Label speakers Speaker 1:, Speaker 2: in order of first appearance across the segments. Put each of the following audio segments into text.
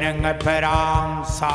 Speaker 1: नङ्गपरांसा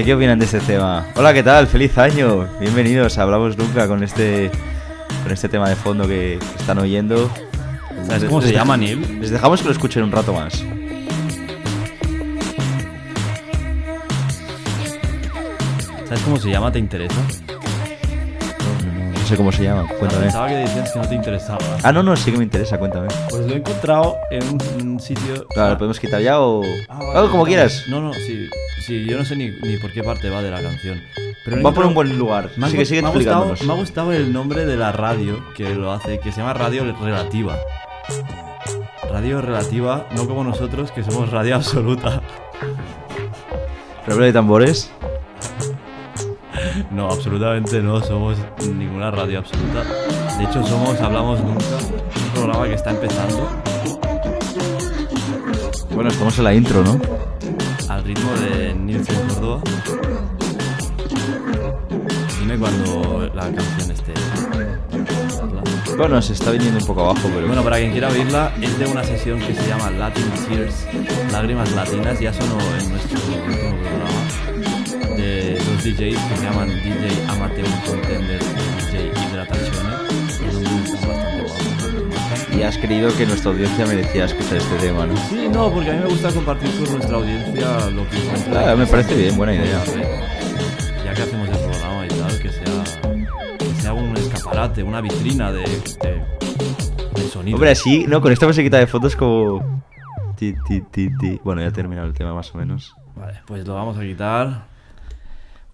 Speaker 1: ¿Qué, ¿Qué opinan de este tema? Hola, ¿qué tal? ¡Feliz año! Bienvenidos a Hablamos Nunca con este, con este tema de fondo que están oyendo.
Speaker 2: ¿Sabes cómo se llama, Neil?
Speaker 1: Les dejamos que lo escuchen un rato más.
Speaker 2: ¿Sabes cómo se llama? ¿Te interesa?
Speaker 1: Sé cómo se llama, cuéntame.
Speaker 2: Pensaba que decías que no te interesaba.
Speaker 1: Ah, no, no, sí que me interesa, cuéntame.
Speaker 2: Pues lo he encontrado en un, un sitio.
Speaker 1: Claro, ¿lo podemos quitar ya o...?
Speaker 2: Ah, vale,
Speaker 1: como quieras.
Speaker 2: No, no, sí, sí, yo no sé ni, ni por qué parte va de la canción. Pero
Speaker 1: Va por un buen lugar.
Speaker 2: Me ha,
Speaker 1: Sigue,
Speaker 2: gu-
Speaker 1: sigue
Speaker 2: me ha gustado, me ha gustado el nombre de la radio que lo hace, que se llama Radio Relativa. Radio Relativa, no como nosotros, que somos Radio Absoluta.
Speaker 1: Redoble de tambores.
Speaker 2: No, absolutamente no somos ninguna radio absoluta. De hecho, somos Hablamos Nunca, un programa que está empezando
Speaker 1: Bueno, estamos en la intro, ¿no?
Speaker 2: al ritmo de Nielsen Córdoba. Dime cuando la canción esté.
Speaker 1: Bueno, se está viniendo un poco abajo, pero...
Speaker 2: Bueno, para quien quiera oírla, es de una sesión que se llama Latin Tears, Lágrimas Latinas, ya sonó en nuestro último programa, de dos DJs que se llaman DJ Amateur Contender y DJ gustan.
Speaker 1: Y has creído que nuestra audiencia merecía escuchar este tema, ¿no?
Speaker 2: Sí, no, porque a mí me gusta compartir con nuestra audiencia lo que.
Speaker 1: Ah, me parece bien, buena idea.
Speaker 2: Ya que hacemos el programa y tal, que sea, que sea un escaparate, una vitrina de, de, de sonido.
Speaker 1: Hombre, así, ¿no? Con esta musiquita de fotos como... Ti, ti, ti, ti. Bueno, ya ha terminado el tema más o menos.
Speaker 2: Vale, pues lo vamos a quitar.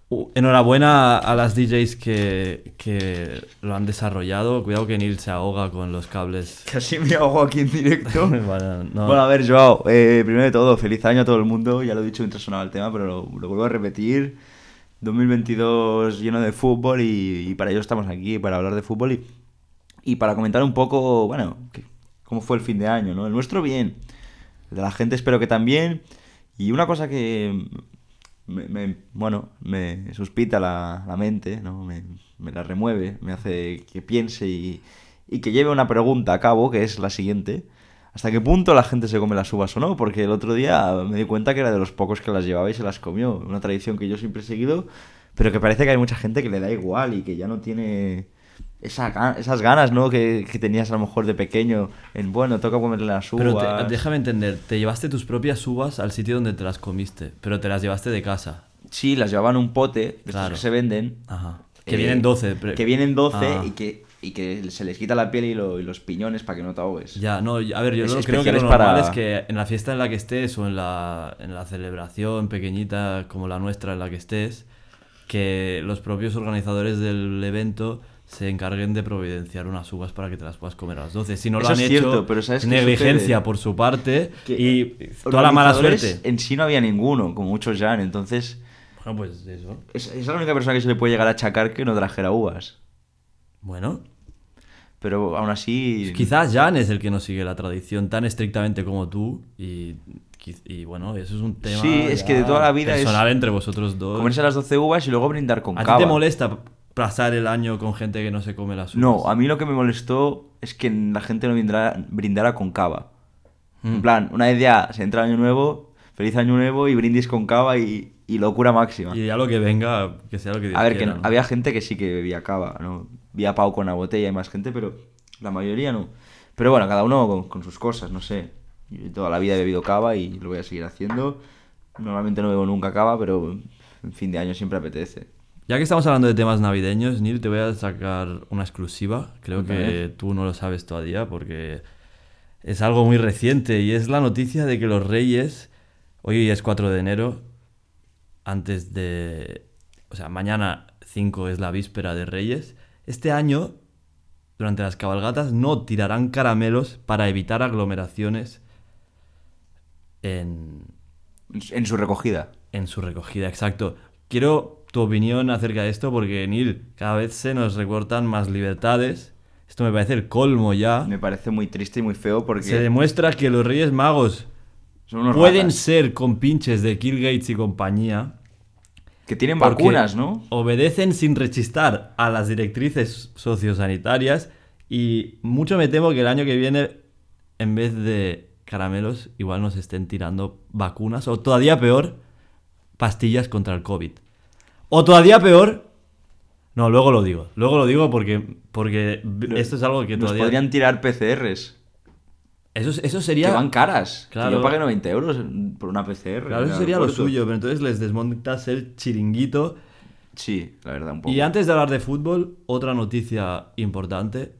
Speaker 2: Uh, enhorabuena a las DJs que, que lo han desarrollado. Cuidado que Neil se ahoga con los cables.
Speaker 1: Casi me ahogo aquí en directo.
Speaker 2: Bueno, no.
Speaker 1: Bueno, a ver, Joao, eh, primero de todo, feliz año a todo el mundo. Ya lo he dicho mientras sonaba el tema, pero lo, lo vuelvo a repetir. 2022 lleno de fútbol y, y para ello estamos aquí, para hablar de fútbol y, y para comentar un poco, bueno, que- cómo fue el fin de año, ¿no? El nuestro bien, el de la gente espero que también. Y una cosa que, me, me- bueno, me suspita la, la mente, ¿no? Me, me la remueve, me hace que piense y, y que lleve una pregunta a cabo, que es la siguiente. ¿Hasta qué punto la gente se come las uvas o no? Porque el otro día me di cuenta que era de los pocos que las llevaba y se las comió. Una tradición que yo siempre he seguido, pero que parece que hay mucha gente que le da igual y que ya no tiene esa esas ganas, ¿no? Que, que tenías a lo mejor de pequeño en, bueno, toca comerle las uvas.
Speaker 2: Pero te- déjame entender, te llevaste tus propias uvas al sitio donde te las comiste, pero te las llevaste de casa.
Speaker 1: Sí, las llevaban un pote, de estos
Speaker 2: Claro.
Speaker 1: que se venden.
Speaker 2: Ajá. Que
Speaker 1: eh,
Speaker 2: vienen 12. pre-
Speaker 1: Que vienen 12
Speaker 2: Ah.
Speaker 1: y, que, y que se les quita la piel y, lo- y los piñones para que no te ahogues.
Speaker 2: Ya, no, a ver, yo
Speaker 1: Es
Speaker 2: lo- creo que lo normal
Speaker 1: para-
Speaker 2: es que en la fiesta en la que estés o en la, en la celebración pequeñita como la nuestra en la que estés, que los propios organizadores del evento se encarguen de providenciar unas uvas para que te las puedas comer a las 12. Si no lo han
Speaker 1: es
Speaker 2: hecho,
Speaker 1: cierto, pero ¿sabes
Speaker 2: es
Speaker 1: qué
Speaker 2: negligencia por su parte
Speaker 1: Que
Speaker 2: y toda la mala suerte.
Speaker 1: En sí no había ninguno, como muchos ya, entonces
Speaker 2: Bueno, pues eso.
Speaker 1: es, es la única persona que se le puede llegar a achacar que no trajera uvas.
Speaker 2: Bueno,
Speaker 1: Pero aún así...
Speaker 2: quizás Jan es el que no sigue la tradición tan estrictamente como tú y, bueno, eso es un tema
Speaker 1: Sí, es que de toda la vida es
Speaker 2: personal entre vosotros dos.
Speaker 1: Comerse las 12 uvas y luego brindar con
Speaker 2: ¿A ti
Speaker 1: cava.
Speaker 2: te molesta pasar el año con gente que no se come las uvas?
Speaker 1: No, a mí lo que me molestó es que la gente no brindara, brindara con cava.
Speaker 2: Mm.
Speaker 1: En plan, una vez ya se entra año nuevo, feliz año nuevo y brindis con cava y, y locura máxima.
Speaker 2: Y ya lo que venga, que sea lo que Dios
Speaker 1: A ver, que
Speaker 2: quiera,
Speaker 1: ¿no? había gente que sí que bebía cava, ¿no? Vía Pau con la botella y más gente, pero la mayoría no. Pero bueno, cada uno con, con sus cosas, no sé. Yo toda la vida he bebido cava y lo voy a seguir haciendo. Normalmente no bebo nunca cava, pero en fin de año siempre apetece.
Speaker 2: Ya que estamos hablando de temas navideños, Neil, te voy a sacar una exclusiva. Creo que tú no lo sabes todavía porque es algo muy reciente y es la noticia de que los Reyes, hoy es 4 de enero, antes de... O sea, mañana 5 es la víspera de Reyes. Este año, durante las cabalgatas, no tirarán caramelos para evitar aglomeraciones en,
Speaker 1: En su recogida.
Speaker 2: en su recogida, exacto. Quiero tu opinión acerca de esto porque, Neil, cada vez se nos recortan más libertades. Esto me parece el colmo ya.
Speaker 1: Me parece muy triste y muy feo porque
Speaker 2: Se demuestra que los Reyes Magos
Speaker 1: son
Speaker 2: pueden
Speaker 1: ratas
Speaker 2: ser compinches de Kill Gates y compañía.
Speaker 1: que tienen vacunas, ¿no?
Speaker 2: Obedecen sin rechistar a las directrices sociosanitarias y mucho me temo que el año que viene, en vez de caramelos, igual nos estén tirando vacunas o todavía peor, pastillas contra el COVID. O todavía peor... No, luego lo digo. Luego lo digo porque, porque esto es algo que
Speaker 1: Nos
Speaker 2: todavía...
Speaker 1: podrían tirar PCRs.
Speaker 2: Eso, eso sería...
Speaker 1: Que van caras.
Speaker 2: Claro.
Speaker 1: Que yo pagué 90 euros por una PCR.
Speaker 2: Claro, eso sería lo suyo, pero entonces les desmontas el chiringuito
Speaker 1: Sí, la verdad, un poco.
Speaker 2: Y antes de hablar de fútbol, otra noticia importante.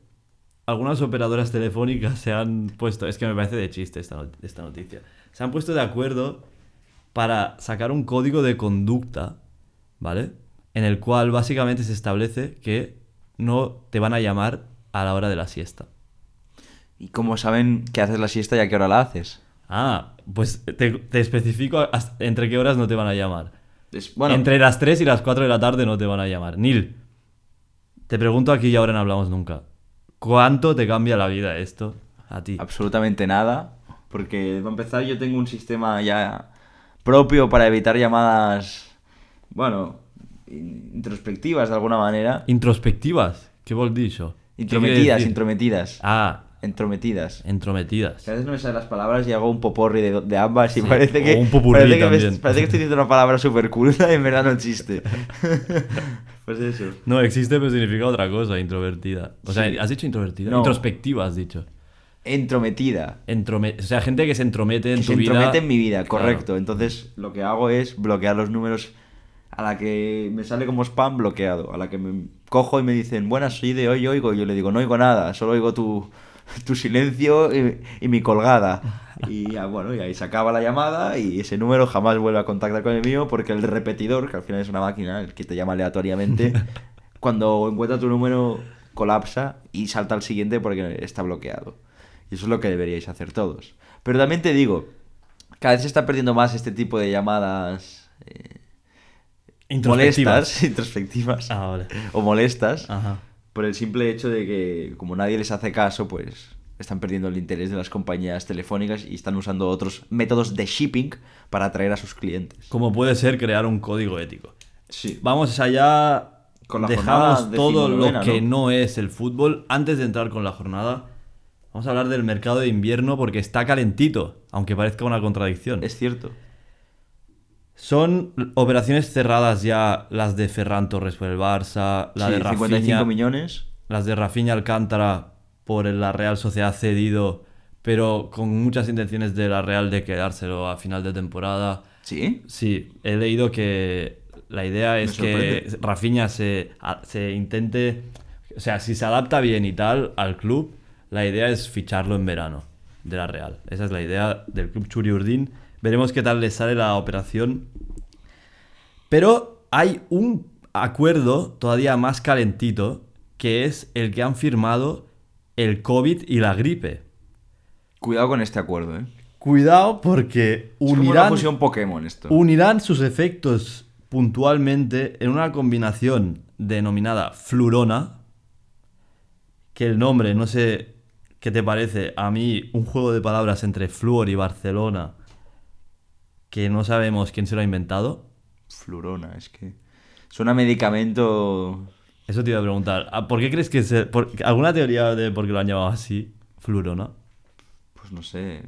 Speaker 2: Algunas operadoras telefónicas se han puesto, es que me parece de chiste esta, not- esta noticia, se han puesto de acuerdo para sacar un código de conducta, ¿vale? En el cual básicamente se establece que no te van a llamar a la hora de la siesta.
Speaker 1: ¿Y cómo saben que haces la siesta y a qué hora la haces?
Speaker 2: Ah, pues te, te especifico entre qué horas no te van a llamar.
Speaker 1: Es- bueno,
Speaker 2: Entre las 3 y las 4 de la tarde no te van a llamar. Nil, te pregunto aquí y ahora no hablamos nunca. ¿Cuánto te cambia la vida esto a ti?
Speaker 1: absolutamente nada. Porque, para empezar, yo tengo un sistema ya propio para evitar llamadas, bueno, in- introspectivas de alguna manera.
Speaker 2: Introspectivas. ¿Qué quiere
Speaker 1: Intrometidas, intrometidas.
Speaker 2: Ah,
Speaker 1: Entrometidas.
Speaker 2: entrometidas.
Speaker 1: A veces no me salen las palabras y hago un poporri de, de ambas y
Speaker 2: Sí,
Speaker 1: parece
Speaker 2: o
Speaker 1: que,
Speaker 2: un popurrí
Speaker 1: parece, que me-
Speaker 2: también.
Speaker 1: parece que estoy diciendo una palabra súper culta y en verdad no existe. pues eso.
Speaker 2: No, existe pero significa otra cosa, introvertida. O sea. ¿has dicho introvertida?
Speaker 1: No.
Speaker 2: Introspectiva has dicho.
Speaker 1: Entrometida.
Speaker 2: Entrome- o sea, gente que se entromete en
Speaker 1: que
Speaker 2: tu
Speaker 1: se
Speaker 2: vida.
Speaker 1: entromete en mi vida,
Speaker 2: Claro.
Speaker 1: correcto. Entonces lo que hago es bloquear los números a la que me sale como spam bloqueado. A la que me cojo y me dicen, buenas, soy de hoy, oigo. Y yo le digo, no oigo nada, solo oigo tu, tu silencio y, y mi colgada. Y bueno, y ahí se acaba la llamada y ese número jamás vuelve a contactar con el mío porque el repetidor, que al final es una máquina, el que te llama aleatoriamente, cuando encuentra tu número colapsa y salta al siguiente porque está bloqueado. Y eso es lo que deberíais hacer todos. Pero también te digo, cada vez se está perdiendo más este tipo de llamadas eh,
Speaker 2: Introspectivas.
Speaker 1: molestas, introspectivas,
Speaker 2: Ah, vale.
Speaker 1: o molestas,
Speaker 2: Ajá.
Speaker 1: por el simple hecho de que como nadie les hace caso, pues están perdiendo el interés de las compañías telefónicas y están usando otros métodos de shipping para atraer a sus clientes.
Speaker 2: Como puede ser crear un código ético.
Speaker 1: Sí.
Speaker 2: Vamos allá.
Speaker 1: Con la
Speaker 2: Dejamos todo lo que
Speaker 1: ¿no?
Speaker 2: ¿no? es el fútbol. Antes de entrar con la jornada, vamos a hablar del mercado de invierno porque está calentito, aunque parezca una contradicción.
Speaker 1: Es cierto.
Speaker 2: Son operaciones cerradas ya las de Ferran Torres por el Barça, la
Speaker 1: Sí,
Speaker 2: de
Speaker 1: 55
Speaker 2: Rafinha,
Speaker 1: millones.
Speaker 2: las de Rafinha Alcántara por la Real Sociedad cedido, pero con muchas intenciones de la Real de quedárselo a final de temporada.
Speaker 1: ¿Sí?
Speaker 2: Sí, he leído que la idea es que. Rafinha se, se intente, o sea, si se adapta bien y tal al club, la idea es ficharlo en verano de la Real. Esa es la idea del club Churi Urdín. Veremos qué tal le sale la operación. Pero hay un acuerdo todavía más calentito, que es el que han firmado el COVID y la gripe.
Speaker 1: Cuidado con este acuerdo, ¿eh?
Speaker 2: Cuidado porque
Speaker 1: Es como una
Speaker 2: unirán
Speaker 1: Pokémon esto.
Speaker 2: unirán sus efectos puntualmente en una combinación denominada flurona, que el nombre, no sé qué te parece, a mí un juego de palabras entre Fluor y Barcelona, que no sabemos quién se lo ha inventado.
Speaker 1: Flurona, es que... Suena a medicamento...
Speaker 2: Eso te iba a preguntar. ¿a- ¿Por qué crees que se... por- ¿Alguna teoría de por qué lo han llamado así? Flurona.
Speaker 1: Pues no sé...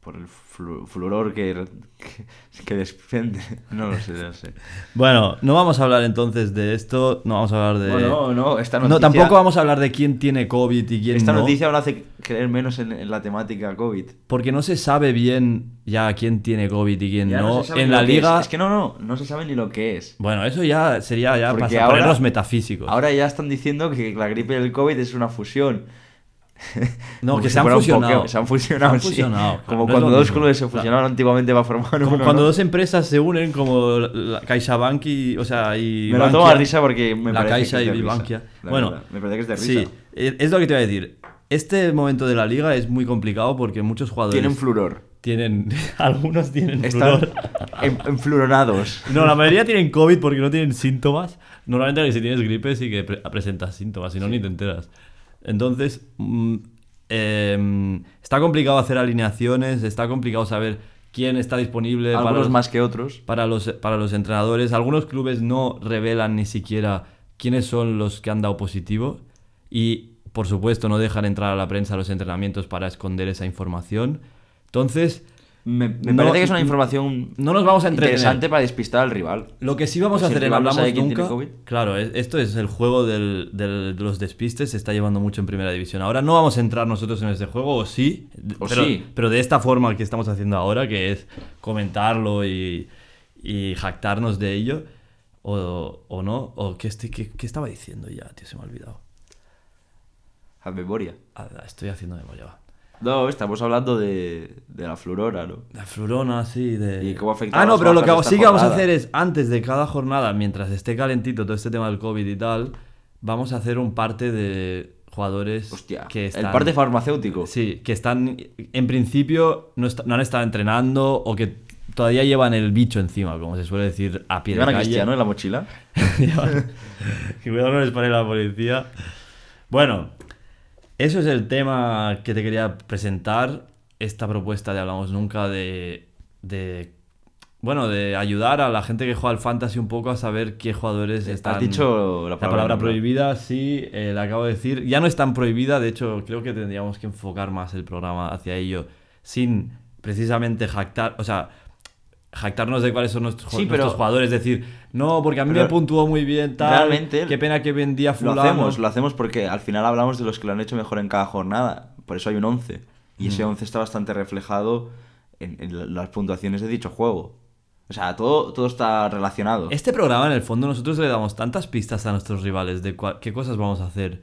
Speaker 1: por el flu- fluoror que, que, que desprende. No lo sé, no sé.
Speaker 2: Bueno, no vamos a hablar entonces de esto, no vamos a hablar de...
Speaker 1: Bueno, no, esta
Speaker 2: No,
Speaker 1: noticia...
Speaker 2: tampoco vamos a hablar de quién tiene COVID y quién
Speaker 1: Esta
Speaker 2: no.
Speaker 1: noticia ahora hace creer menos en, en la temática COVID.
Speaker 2: Porque no se sabe bien ya quién tiene COVID y quién
Speaker 1: Ya
Speaker 2: no. en la liga.
Speaker 1: Es. Es que no, no, no se sabe ni lo que es.
Speaker 2: Bueno, eso ya sería ya
Speaker 1: Porque
Speaker 2: para
Speaker 1: ahora-
Speaker 2: metafísicos.
Speaker 1: Ahora ya están diciendo que la gripe y el COVID es una fusión.
Speaker 2: no, que se han fusionado.
Speaker 1: Se han fusionado,
Speaker 2: Se han
Speaker 1: sí. Como
Speaker 2: no
Speaker 1: cuando dos clubes se
Speaker 2: Claro.
Speaker 1: fusionaron antiguamente para formar
Speaker 2: Como
Speaker 1: uno.
Speaker 2: cuando
Speaker 1: ¿no?
Speaker 2: dos empresas se unen como la CaixaBank y, o sea, y
Speaker 1: Me lo tomo
Speaker 2: Bankia.
Speaker 1: a risa porque me
Speaker 2: la
Speaker 1: parece
Speaker 2: Caixa
Speaker 1: que es
Speaker 2: y
Speaker 1: de
Speaker 2: Bankia.
Speaker 1: la
Speaker 2: Bueno,
Speaker 1: verdad. me parece que es de
Speaker 2: Sí,
Speaker 1: risa.
Speaker 2: eh, es lo que te voy a decir. Este momento de la liga es muy complicado porque muchos jugadores
Speaker 1: Tienen fluoror.
Speaker 2: tienen algunos tienen
Speaker 1: Están
Speaker 2: fluor.
Speaker 1: en- enfluoronados.
Speaker 2: No, la mayoría tienen COVID porque no tienen síntomas. Normalmente si tienes gripe sí que pre- presentas síntomas, si no ni te enteras. Entonces, mm, em, está complicado hacer alineaciones, está complicado saber quién está disponible para
Speaker 1: Algunos
Speaker 2: los,
Speaker 1: más que otros.
Speaker 2: para los, para los entrenadores. Algunos clubes no revelan ni siquiera quiénes son los que han dado positivo y, por supuesto, no dejan entrar a la prensa a los entrenamientos para esconder esa información. Entonces,
Speaker 1: Me, me
Speaker 2: No,
Speaker 1: parece que es una información
Speaker 2: no nos vamos a entretener.
Speaker 1: interesante para despistar al rival.
Speaker 2: Lo que sí vamos
Speaker 1: Pues
Speaker 2: a hacer en
Speaker 1: no
Speaker 2: Hablamos
Speaker 1: quién
Speaker 2: Nunca. Claro, es- esto es el juego del- del- de los despistes, se está llevando mucho en primera división. Ahora no vamos a entrar nosotros en este juego, o sí,
Speaker 1: O
Speaker 2: pero,
Speaker 1: sí.
Speaker 2: pero de esta forma que estamos haciendo ahora, que es comentarlo y, y jactarnos de ello, o, o no. O ¿qué, qué- qué estaba diciendo ya, tío? Se me ha olvidado.
Speaker 1: A memoria.
Speaker 2: Ah, estoy haciendo memoria. va.
Speaker 1: No, estamos hablando de, de la fluorora, ¿no?
Speaker 2: La florona, sí. De...
Speaker 1: ¿Y cómo afecta
Speaker 2: Ah, no, pero lo que sí que vamos a hacer es, antes de cada jornada, mientras esté calentito todo este tema del COVID y tal, vamos a hacer un parte de jugadores
Speaker 1: Hostia,
Speaker 2: que están...
Speaker 1: el parte farmacéutico.
Speaker 2: Sí, que están, en principio, no, no han estado entrenando o que todavía llevan el bicho encima, como se suele decir a pie de
Speaker 1: ¿Llevan a
Speaker 2: calle.
Speaker 1: Cristiano en la mochila?
Speaker 2: Que cuidado no les pare la policía. Bueno, eso es el tema que te quería presentar. Esta propuesta de Hablamos Nunca de, de. Bueno, de ayudar a la gente que juega al fantasy un poco a saber qué jugadores están.
Speaker 1: Has dicho la
Speaker 2: La
Speaker 1: palabra,
Speaker 2: prohibida, sí, eh, la acabo de decir. Ya no es tan prohibida, de hecho, creo que tendríamos que enfocar más el programa hacia ello, sin precisamente jactar, o sea, jactarnos de cuáles son nuestros,
Speaker 1: Sí,
Speaker 2: nuestros
Speaker 1: pero-
Speaker 2: jugadores. Decir, no, porque a mí me puntuó muy bien, tal.
Speaker 1: realmente
Speaker 2: Qué pena que vendía
Speaker 1: Lo
Speaker 2: fulano.
Speaker 1: hacemos, lo hacemos porque al final hablamos de los que lo han hecho mejor en cada jornada. Por eso hay un 11. Y ese 11 está bastante reflejado en, en las puntuaciones de dicho juego. O sea, todo, todo está relacionado.
Speaker 2: Este programa, en el fondo, nosotros le damos tantas pistas a nuestros rivales de cua- qué cosas vamos a hacer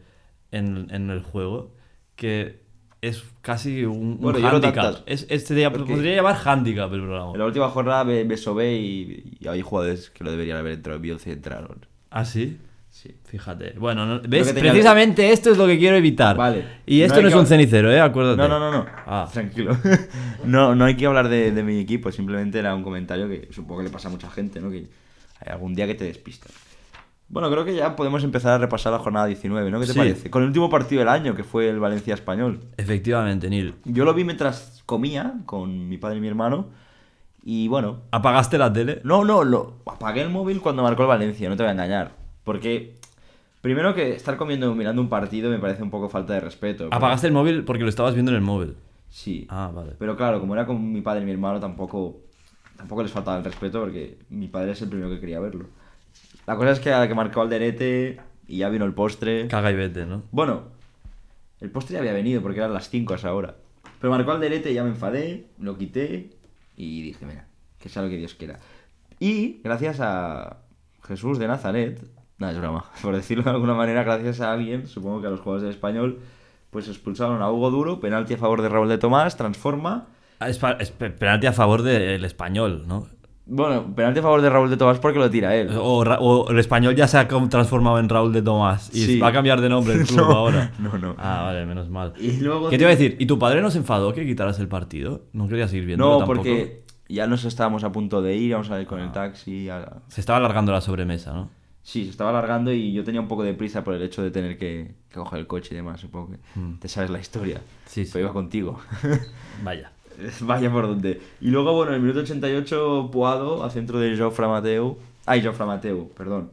Speaker 2: en, en el juego que es casi un,
Speaker 1: Bueno,
Speaker 2: handicap. Es, es- sería-
Speaker 1: Porque-
Speaker 2: podría llamar handicap el programa.
Speaker 1: En la última jornada me, me sobé y, y hay jugadores que lo deberían haber entrado. Vi 11 y entraron.
Speaker 2: ¿Ah, sí?
Speaker 1: Sí.
Speaker 2: Fíjate. Bueno, no- ¿ves?
Speaker 1: que
Speaker 2: Precisamente esto es lo que quiero evitar.
Speaker 1: Vale.
Speaker 2: Y esto no, es
Speaker 1: que-
Speaker 2: un cenicero, ¿eh? Acuérdate.
Speaker 1: No, no, no, no.
Speaker 2: Ah.
Speaker 1: Tranquilo. no, no hay que hablar de, de mi equipo, simplemente era un comentario que supongo que le pasa a mucha gente, ¿no? Que hay algún día que te despistas. Bueno, creo que ya podemos empezar a repasar la jornada 19, ¿no? ¿Qué te
Speaker 2: Sí.
Speaker 1: parece? Con el último partido del año, que fue el Valencia Español.
Speaker 2: Efectivamente, Neil.
Speaker 1: Yo lo vi mientras comía con mi padre y mi hermano. Y bueno,
Speaker 2: ¿Apagaste la tele?
Speaker 1: no, no, lo apagué el móvil cuando marcó el Valencia, no te voy a engañar. Porque, primero que estar comiendo mirando un partido me parece un poco falta de respeto.
Speaker 2: Apagaste el móvil porque lo estabas viendo en el móvil.
Speaker 1: Sí.
Speaker 2: Ah, vale.
Speaker 1: Pero claro, como era con mi padre y mi hermano, tampoco, tampoco les faltaba el respeto porque mi padre es el primero que quería verlo. La cosa es que a la que marcó Alderete y ya vino el postre.
Speaker 2: Caga y vete, ¿no?
Speaker 1: Bueno, el postre ya había venido porque eran las 5 a esa hora. Pero marcó Alderete y ya me enfadé, lo quité y dije, mira, que sea lo que Dios quiera. Y gracias a Jesús de Nazaret, nada, es broma, por decirlo de alguna manera, gracias a alguien, supongo que a los jugadores del español, pues expulsaron a Hugo Duro, penalti a favor de Raúl de Tomás, transforma.
Speaker 2: Ah, Es, es penalti a favor del español, ¿no?
Speaker 1: Bueno, penalti a favor de Raúl de Tomás porque lo tira él.
Speaker 2: O, o el español ya se ha transformado en Raúl de Tomás y
Speaker 1: Sí.
Speaker 2: va a cambiar de nombre el club
Speaker 1: No,
Speaker 2: ahora.
Speaker 1: no, no.
Speaker 2: Ah, vale, menos mal.
Speaker 1: Y luego
Speaker 2: ¿Qué te iba a decir? ¿Y tu padre nos enfadó que quitaras el partido? ¿No querías seguir viendo
Speaker 1: No,
Speaker 2: tampoco?
Speaker 1: porque ya nos estábamos a punto de ir, vamos a ir con el taxi. a-
Speaker 2: Se estaba alargando la sobremesa, ¿no?
Speaker 1: Sí, se estaba alargando y yo tenía un poco de prisa por el hecho de tener que, que coger el coche y demás, supongo que te sabes la historia.
Speaker 2: Hmm. Sí, sí.
Speaker 1: Pero iba contigo.
Speaker 2: Vaya.
Speaker 1: Vaya por donde. Y luego, bueno, en el minuto 88, Puado, a centro de Jofra Mateu. Ay, Jofra Mateu, perdón.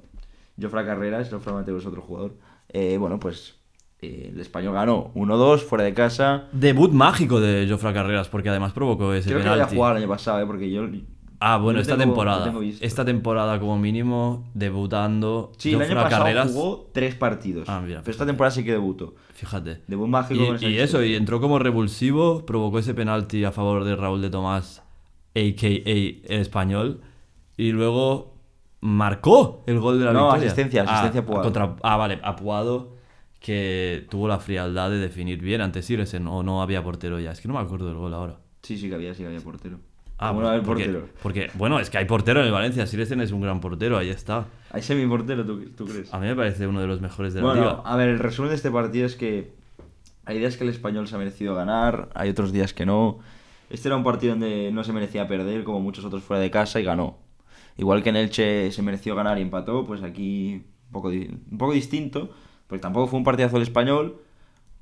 Speaker 1: Jofra Carreras, Jofra Mateu es otro jugador. Eh, bueno, pues Eh, el español ganó 1-2 fuera de casa.
Speaker 2: Debut mágico de Jofra Carreras, porque además provocó ese
Speaker 1: Creo que lo había
Speaker 2: penalti.
Speaker 1: jugado el año pasado, ¿eh? porque yo...
Speaker 2: Ah, bueno,
Speaker 1: yo lo
Speaker 2: esta
Speaker 1: tengo-
Speaker 2: temporada.
Speaker 1: visto.
Speaker 2: Esta temporada como mínimo, debutando.
Speaker 1: Sí, el año pasado
Speaker 2: Carreras.
Speaker 1: jugó tres partidos.
Speaker 2: Ah, mira,
Speaker 1: pero esta temporada sí que debutó.
Speaker 2: Fíjate.
Speaker 1: Debut mágico
Speaker 2: Y,
Speaker 1: con esa
Speaker 2: y eso, y entró como revulsivo, provocó ese penalti a favor de Raúl de Tomás, a.k.a. el español, y luego marcó el gol de la
Speaker 1: No,
Speaker 2: victoria.
Speaker 1: asistencia, asistencia
Speaker 2: ah,
Speaker 1: a Puado.
Speaker 2: Contra, ah, vale, a Puado, que tuvo la frialdad de definir bien ante Silesen, o no había portero ya. Es que no me acuerdo del gol ahora.
Speaker 1: Sí, sí que había, sí que había portero.
Speaker 2: Ah,
Speaker 1: ¿Cómo no va a haber
Speaker 2: porque,
Speaker 1: portero?
Speaker 2: porque, bueno, es que hay portero en el Valencia. Silesen es un gran portero, ahí está.
Speaker 1: Hay semi-portero, ¿tú, tú crees?
Speaker 2: A mí me parece uno de los mejores de la
Speaker 1: Bueno,
Speaker 2: liga.
Speaker 1: a ver, el resumen de este partido es que hay días que el español se ha merecido ganar, hay otros días que no. Este era un partido donde no se merecía perder, como muchos otros fuera de casa, y ganó. Igual que en Elche se mereció ganar y empató, pues aquí un poco, un poco distinto, porque tampoco fue un partidazo el español,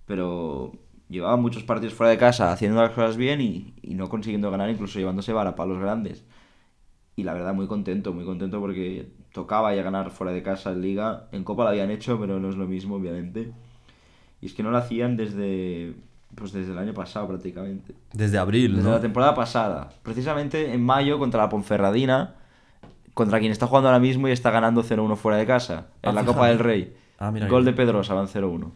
Speaker 1: pero llevaba muchos partidos fuera de casa haciendo las cosas bien y, y no consiguiendo ganar, incluso llevándose varapalos grandes. Y la verdad, muy contento, muy contento porque tocaba ya ganar fuera de casa en Liga. En Copa lo habían hecho, pero no es lo mismo, obviamente. Y es que no lo hacían desde, pues desde el año pasado prácticamente.
Speaker 2: Desde abril,
Speaker 1: Desde
Speaker 2: ¿no?
Speaker 1: la temporada pasada. Precisamente en mayo contra la Ponferradina, contra quien está jugando ahora mismo y está ganando 0-1 fuera de casa. En
Speaker 2: Ah,
Speaker 1: la
Speaker 2: fíjate.
Speaker 1: Copa del Rey.
Speaker 2: Ah, mira
Speaker 1: Gol
Speaker 2: que-
Speaker 1: de Pedrosa, van 0-1.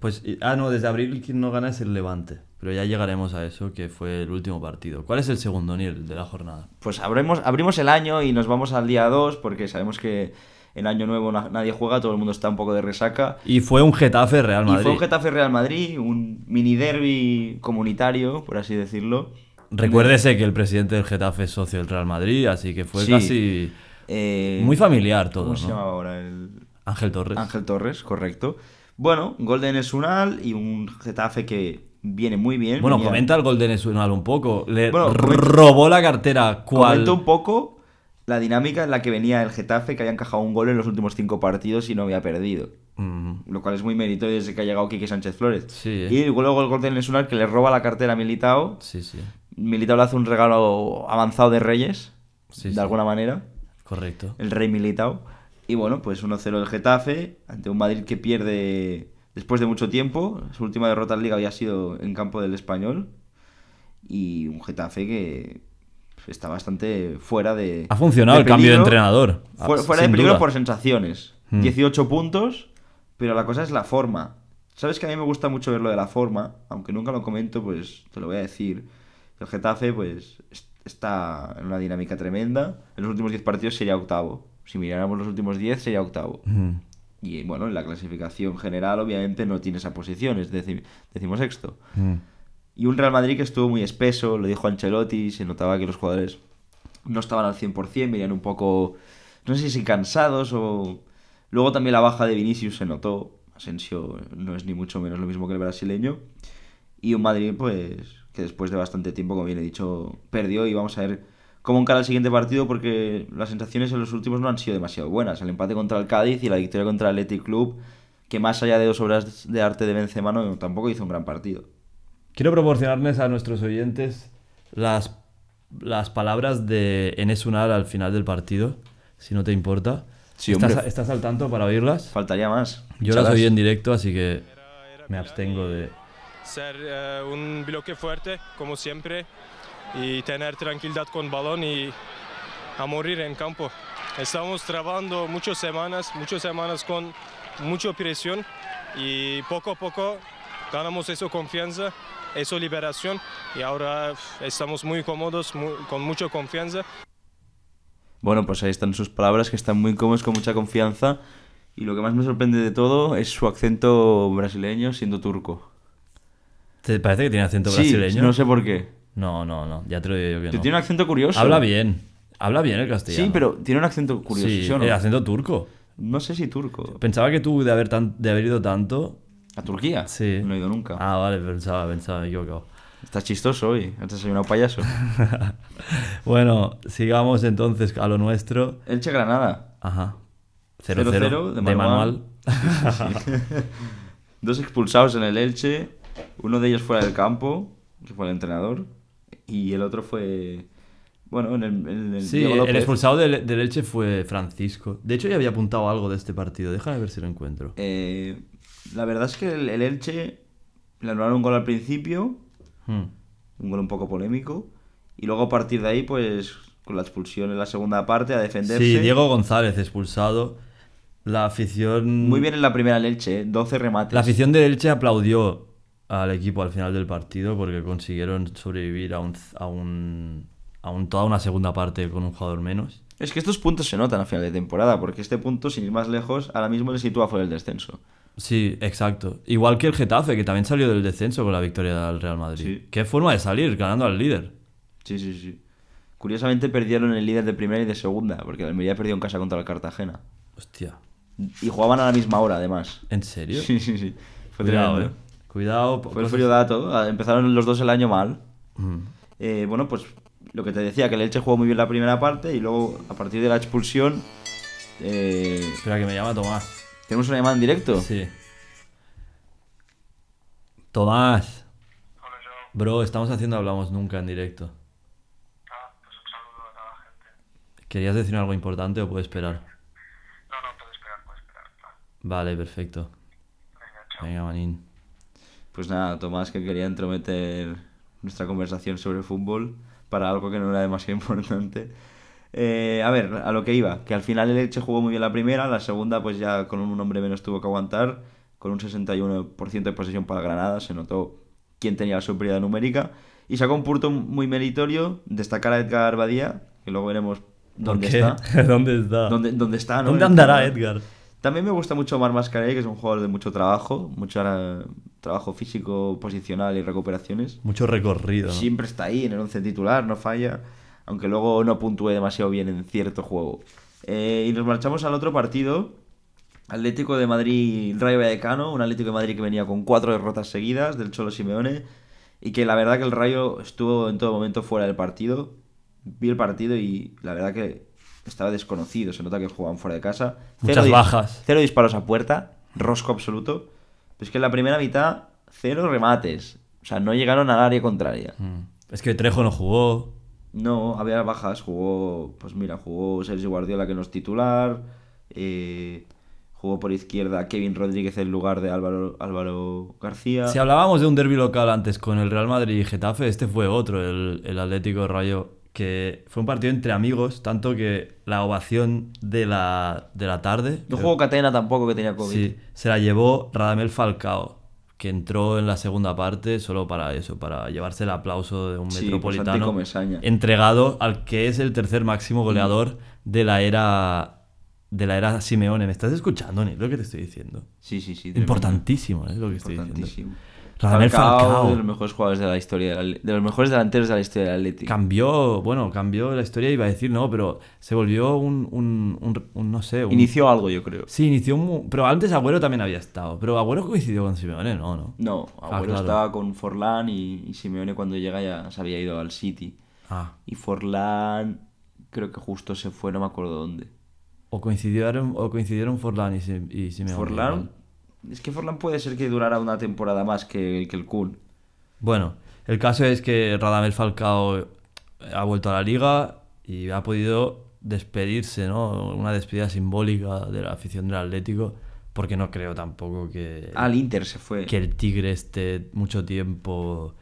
Speaker 2: Pues, ah, no, desde abril quien no gana es el Levante. Pero ya llegaremos a eso, que fue el último partido. ¿Cuál es el segundo nivel de la jornada?
Speaker 1: Pues abrimos, abrimos el año y nos vamos al día 2 porque sabemos que en Año Nuevo na- nadie juega, todo el mundo está un poco de resaca.
Speaker 2: Y fue un Getafe Real Madrid.
Speaker 1: Y fue un Getafe Real Madrid, un mini derby comunitario, por así decirlo.
Speaker 2: Recuérdese que el presidente del Getafe es socio del Real Madrid, así que fue
Speaker 1: Sí.
Speaker 2: casi
Speaker 1: Eh,
Speaker 2: muy familiar todo,
Speaker 1: ¿Cómo se
Speaker 2: ¿no?
Speaker 1: llamaba ahora? El...
Speaker 2: Ángel Torres.
Speaker 1: Ángel Torres, correcto. Bueno, Golden es Unal y un Getafe que viene muy bien.
Speaker 2: Bueno,
Speaker 1: venía-
Speaker 2: comenta el Golden Nacional un poco. Le
Speaker 1: Bueno, comenta-
Speaker 2: robó la cartera. ¿Cuál?
Speaker 1: Comento un poco la dinámica en la que venía el Getafe, que había encajado un gol en los últimos cinco partidos y no había perdido.
Speaker 2: Mm,
Speaker 1: Lo cual es muy meritorio desde que ha llegado Quique Sánchez Flores.
Speaker 2: Sí, eh.
Speaker 1: Y luego el Golden es que le roba la cartera a Militao.
Speaker 2: sí, sí.
Speaker 1: Militao le hace un regalo avanzado de Reyes,
Speaker 2: Sí,
Speaker 1: de
Speaker 2: sí.
Speaker 1: alguna manera.
Speaker 2: Correcto.
Speaker 1: el Rey Militao. Y bueno, pues 1-0 el Getafe ante un Madrid que pierde después de mucho tiempo. Su última derrota en Liga había sido en campo del Español. Y un Getafe que está bastante fuera de.
Speaker 2: Ha funcionado el cambio de entrenador.
Speaker 1: Fu- fuera de peligro
Speaker 2: duda.
Speaker 1: por sensaciones.
Speaker 2: Hmm.
Speaker 1: 18 puntos, pero la cosa es la forma. Sabes que a mí me gusta mucho ver lo de la forma, aunque nunca lo comento, pues te lo voy a decir. El Getafe, pues, es- está en una dinámica tremenda. En los últimos 10 partidos sería octavo. Si miráramos los últimos 10, sería octavo.
Speaker 2: Mm.
Speaker 1: Y bueno, en la clasificación general, obviamente, no tiene esa posición, es decir, decimosexto.
Speaker 2: Mm.
Speaker 1: Y un Real Madrid que estuvo muy espeso, lo dijo Ancelotti, se notaba que los jugadores no estaban al 100%, venían un poco, no sé si cansados o... Luego también la baja de Vinicius se notó, Asensio no es ni mucho menos lo mismo que el brasileño. Y un Madrid, pues, que después de bastante tiempo, como bien he dicho, perdió y vamos a ver cómo encara el siguiente partido porque las sensaciones en los últimos no han sido demasiado buenas. El empate contra el Cádiz y la victoria contra el Athletic Club, que más allá de dos obras de arte de Benzema, no, tampoco hizo un gran partido.
Speaker 2: Quiero proporcionarles a nuestros oyentes las, las palabras de Enes Unal al final del partido, si no te importa.
Speaker 1: Sí,
Speaker 2: ¿Estás,
Speaker 1: hombre.
Speaker 2: ¿Estás al tanto para oírlas?
Speaker 1: Faltaría más.
Speaker 2: Yo las
Speaker 1: Chalas.
Speaker 2: oí en directo, así que me abstengo de...
Speaker 3: ser eh, un bloque fuerte como siempre y tener tranquilidad con balón y a morir en campo. Estamos trabajando muchas semanas, muchas semanas con mucha presión y poco a poco ganamos esa confianza, esa liberación y ahora estamos muy cómodos, mu- con mucha confianza.
Speaker 1: Bueno, pues ahí están sus palabras, que están muy cómodos, con mucha confianza. Y lo que más me sorprende de todo es su acento brasileño siendo turco.
Speaker 2: ¿Te parece que tiene acento
Speaker 1: Sí,
Speaker 2: brasileño?
Speaker 1: no sé por qué.
Speaker 2: No, no, no, ya te lo digo yo que no.
Speaker 1: Tiene un acento curioso.
Speaker 2: Habla bien, habla bien el castellano.
Speaker 1: Sí, pero tiene un acento curioso.
Speaker 2: Sí,
Speaker 1: ¿sí o no?
Speaker 2: el acento turco.
Speaker 1: No sé si turco.
Speaker 2: Pensaba que tú, de haber, tan- de haber ido tanto...
Speaker 1: ¿A Turquía?
Speaker 2: Sí.
Speaker 1: No he ido nunca.
Speaker 2: Ah, vale, pensaba, pensaba, me he equivocado.
Speaker 1: Estás chistoso hoy. Has desayunado payaso.
Speaker 2: Bueno, sigamos entonces a lo nuestro.
Speaker 1: Elche Granada.
Speaker 2: Ajá.
Speaker 1: 0-0
Speaker 2: 0-0
Speaker 1: de
Speaker 2: de
Speaker 1: manual.
Speaker 2: manual.
Speaker 1: Dos expulsados en el Elche. Uno de ellos fuera del campo, que fue el entrenador. Y el otro fue. Bueno, en el. en el
Speaker 2: Sí, el expulsado del, del Elche fue Francisco. De hecho, ya había apuntado algo de este partido. Déjame ver si lo encuentro.
Speaker 1: Eh, la verdad es que el, el Elche le anularon un gol al principio,
Speaker 2: Hmm.
Speaker 1: un gol un poco polémico, y luego a partir de ahí, pues con la expulsión en la segunda parte a defenderse.
Speaker 2: Sí, Diego González expulsado. La afición.
Speaker 1: Muy bien en la primera el Elche, ¿eh? 12 remates.
Speaker 2: La afición de Elche aplaudió al equipo al final del partido porque consiguieron sobrevivir a un, a un, a un- toda una segunda parte con un jugador menos.
Speaker 1: Es que estos puntos se notan a final de temporada, porque este punto, sin ir más lejos, ahora mismo le sitúa fuera del descenso.
Speaker 2: Sí, exacto. Igual que el Getafe, que también salió del descenso con la victoria del Real Madrid.
Speaker 1: Sí.
Speaker 2: Qué forma de salir, ganando al líder.
Speaker 1: Sí, sí, sí. Curiosamente perdieron el líder de primera y de segunda, porque el Almería perdió en casa contra el Cartagena.
Speaker 2: Hostia.
Speaker 1: Y jugaban a la misma hora, además.
Speaker 2: ¿En serio?
Speaker 1: Sí, sí, sí. Fue
Speaker 2: Cuidado,
Speaker 1: tremendo.
Speaker 2: eh. Cuidado.
Speaker 1: Fue el frío dato. Ah, Empezaron los dos el año mal.
Speaker 2: Mm.
Speaker 1: Eh, bueno, pues lo que te decía, que el Elche jugó muy bien la primera parte y luego, a partir de la expulsión, eh,
Speaker 2: Espera, que me llama Tomás.
Speaker 1: tenemos una llamada en directo.
Speaker 2: Sí. Tomás. Bro, estamos haciendo Hablamos Nunca en directo.
Speaker 3: Ah, pues un saludo a toda la gente.
Speaker 2: ¿Querías decir algo importante o puedo esperar?
Speaker 3: No, no, puedo esperar, puedo esperar. claro.
Speaker 2: Vale, perfecto.
Speaker 3: Venga, chao.
Speaker 2: Venga, manín.
Speaker 1: Pues nada, Tomás que quería entrometer nuestra conversación sobre fútbol para algo que no era demasiado importante. Eh, a ver, a lo que iba, que al final el Elche jugó muy bien la primera, la segunda pues ya con un hombre menos tuvo que aguantar, con un 61% de posesión para Granada, se notó quién tenía la superioridad numérica, y sacó un punto muy meritorio, destacar a Edgar Badía, que luego veremos
Speaker 2: ¿Por
Speaker 1: dónde
Speaker 2: qué?
Speaker 1: está.
Speaker 2: ¿Dónde está?
Speaker 1: ¿Dónde, dónde está, no?
Speaker 2: ¿Dónde andará. Edgar?
Speaker 1: También me gusta mucho Omar Mascarell, que es un jugador de mucho trabajo, mucho eh, trabajo físico, posicional y recuperaciones.
Speaker 2: Mucho recorrido. ¿no?
Speaker 1: Siempre está ahí en el once titular, no falla, aunque luego no puntúe demasiado bien en cierto juego. Eh, y nos marchamos al otro partido, Atlético de Madrid, Rayo Vallecano, un Atlético de Madrid que venía con cuatro derrotas seguidas del Cholo Simeone y que la verdad que el Rayo estuvo en todo momento fuera del partido. Vi el partido y la verdad que estaba desconocido, se nota que jugaban fuera de casa.
Speaker 2: Muchas bajas.
Speaker 1: Cero disparos a puerta, rosco absoluto. Pero es que en la primera mitad, cero remates. O sea, no llegaron al área contraria.
Speaker 2: Mm. Es que Trejo no jugó.
Speaker 1: No, había bajas. Jugó, pues mira, jugó Sergio Guardiola, que no es titular. eh, jugó por izquierda Kevin Rodríguez en lugar de Álvaro, Álvaro García.
Speaker 2: Si hablábamos de un derby local antes con el Real Madrid y Getafe, este fue otro, el, el Atlético Rayo, que fue un partido entre amigos, tanto que la ovación de la, de la tarde
Speaker 1: No jugó Catena tampoco, que tenía COVID.
Speaker 2: sí, se la llevó Radamel Falcao, que entró en la segunda parte solo para eso, para llevarse el aplauso de un
Speaker 1: Sí, pues
Speaker 2: metropolitano
Speaker 1: Comesaña.
Speaker 2: entregado al que es el tercer máximo goleador de la era de la era Simeone. ¿Me estás escuchando, Ni? Lo que te estoy diciendo.
Speaker 1: Sí, sí, sí.
Speaker 2: Importantísimo, es lo que estoy diciendo. Radamel Falcao.
Speaker 1: de los mejores jugadores de la historia, de los mejores delanteros de la historia del Atlético.
Speaker 2: Cambió, bueno, cambió la historia, iba a decir, no, pero se volvió un, un, un- un, no sé, un...
Speaker 1: Inició algo, yo creo.
Speaker 2: Sí, inició un... Pero antes Agüero también había estado. Pero Agüero coincidió con Simeone, no, no.
Speaker 1: No,
Speaker 2: Ah,
Speaker 1: Agüero
Speaker 2: claro.
Speaker 1: estaba con Forlán y, y Simeone cuando llega ya se había ido al City.
Speaker 2: Ah,
Speaker 1: Y Forlán creo que justo se fue, no me acuerdo dónde.
Speaker 2: o coincidieron, o coincidieron Forlán y, y Simeone.
Speaker 1: Forlán. Es que Forlán puede ser que durara una temporada más que, que el Kun.
Speaker 2: Bueno, el caso es que Radamel Falcao ha vuelto a la liga y ha podido despedirse, ¿no? Una despedida simbólica de la afición del Atlético, porque no creo tampoco que...
Speaker 1: Al Inter se fue.
Speaker 2: que el Tigre esté mucho tiempo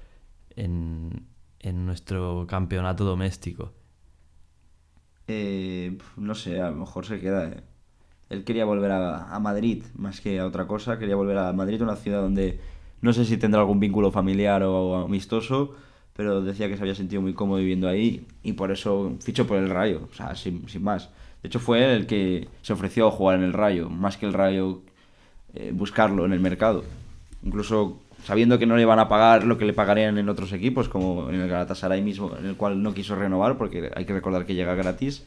Speaker 2: en, en nuestro campeonato doméstico.
Speaker 1: Eh, no sé, a lo mejor se queda. eh. Él quería volver a, Madrid más que a otra cosa. Quería volver a Madrid, una ciudad donde no sé si tendrá algún vínculo familiar o amistoso, pero decía que se había sentido muy cómodo viviendo ahí y por eso fichó por el Rayo, o sea, sin, sin más. De hecho, fue él el que se ofreció a jugar en el Rayo, más que el Rayo eh, buscarlo en el mercado. Incluso sabiendo que no le iban a pagar lo que le pagarían en otros equipos, como en el Galatasaray mismo, en el cual no quiso renovar, porque hay que recordar que llega gratis.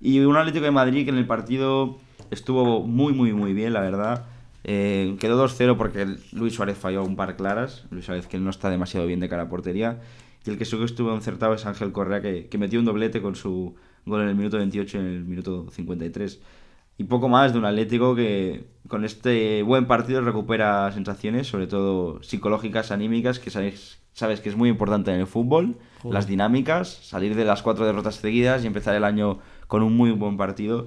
Speaker 1: Y un Atlético de Madrid que en el partido estuvo muy, muy, muy bien, la verdad. Eh, quedó 2-0 porque Luis Suárez falló un par claras. Luis Suárez que no está demasiado bien de cara a portería. Y el que sí que estuvo encertado es Ángel Correa, que, que metió un doblete con su gol en el minuto 28 y en el minuto 53. Y poco más de un Atlético que con este buen partido recupera sensaciones, sobre todo psicológicas, anímicas, que sabes, sabes que es muy importante en el fútbol,
Speaker 2: Joder.
Speaker 1: las dinámicas, salir de las cuatro derrotas seguidas y empezar el año con un muy buen partido,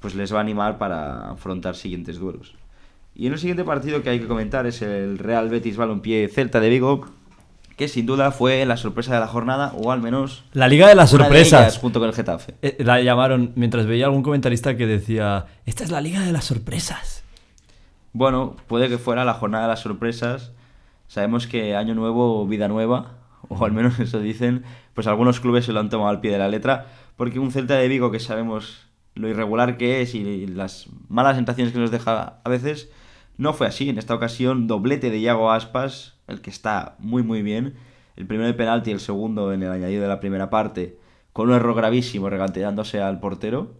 Speaker 1: pues les va a animar para afrontar siguientes duelos. Y en el siguiente partido que hay que comentar es el Real Betis Balompié Celta de Vigo, que sin duda fue la sorpresa de la jornada, o al menos
Speaker 2: La Liga de las
Speaker 1: una de
Speaker 2: Sorpresas.
Speaker 1: ellas, junto con el Getafe.
Speaker 2: Eh, La llamaron mientras veía algún comentarista que decía: Esta es la Liga de las Sorpresas.
Speaker 1: Bueno, puede que fuera la jornada de las sorpresas. Sabemos que año nuevo, vida nueva, o al menos eso dicen, pues algunos clubes se lo han tomado al pie de la letra, porque un Celta de Vigo que sabemos lo irregular que es y las malas sensaciones que nos deja a veces, no fue así. En esta ocasión, doblete de Iago Aspas, el que está muy muy bien. El primero de penalti y el segundo en el añadido de la primera parte, con un error gravísimo regateándose al portero.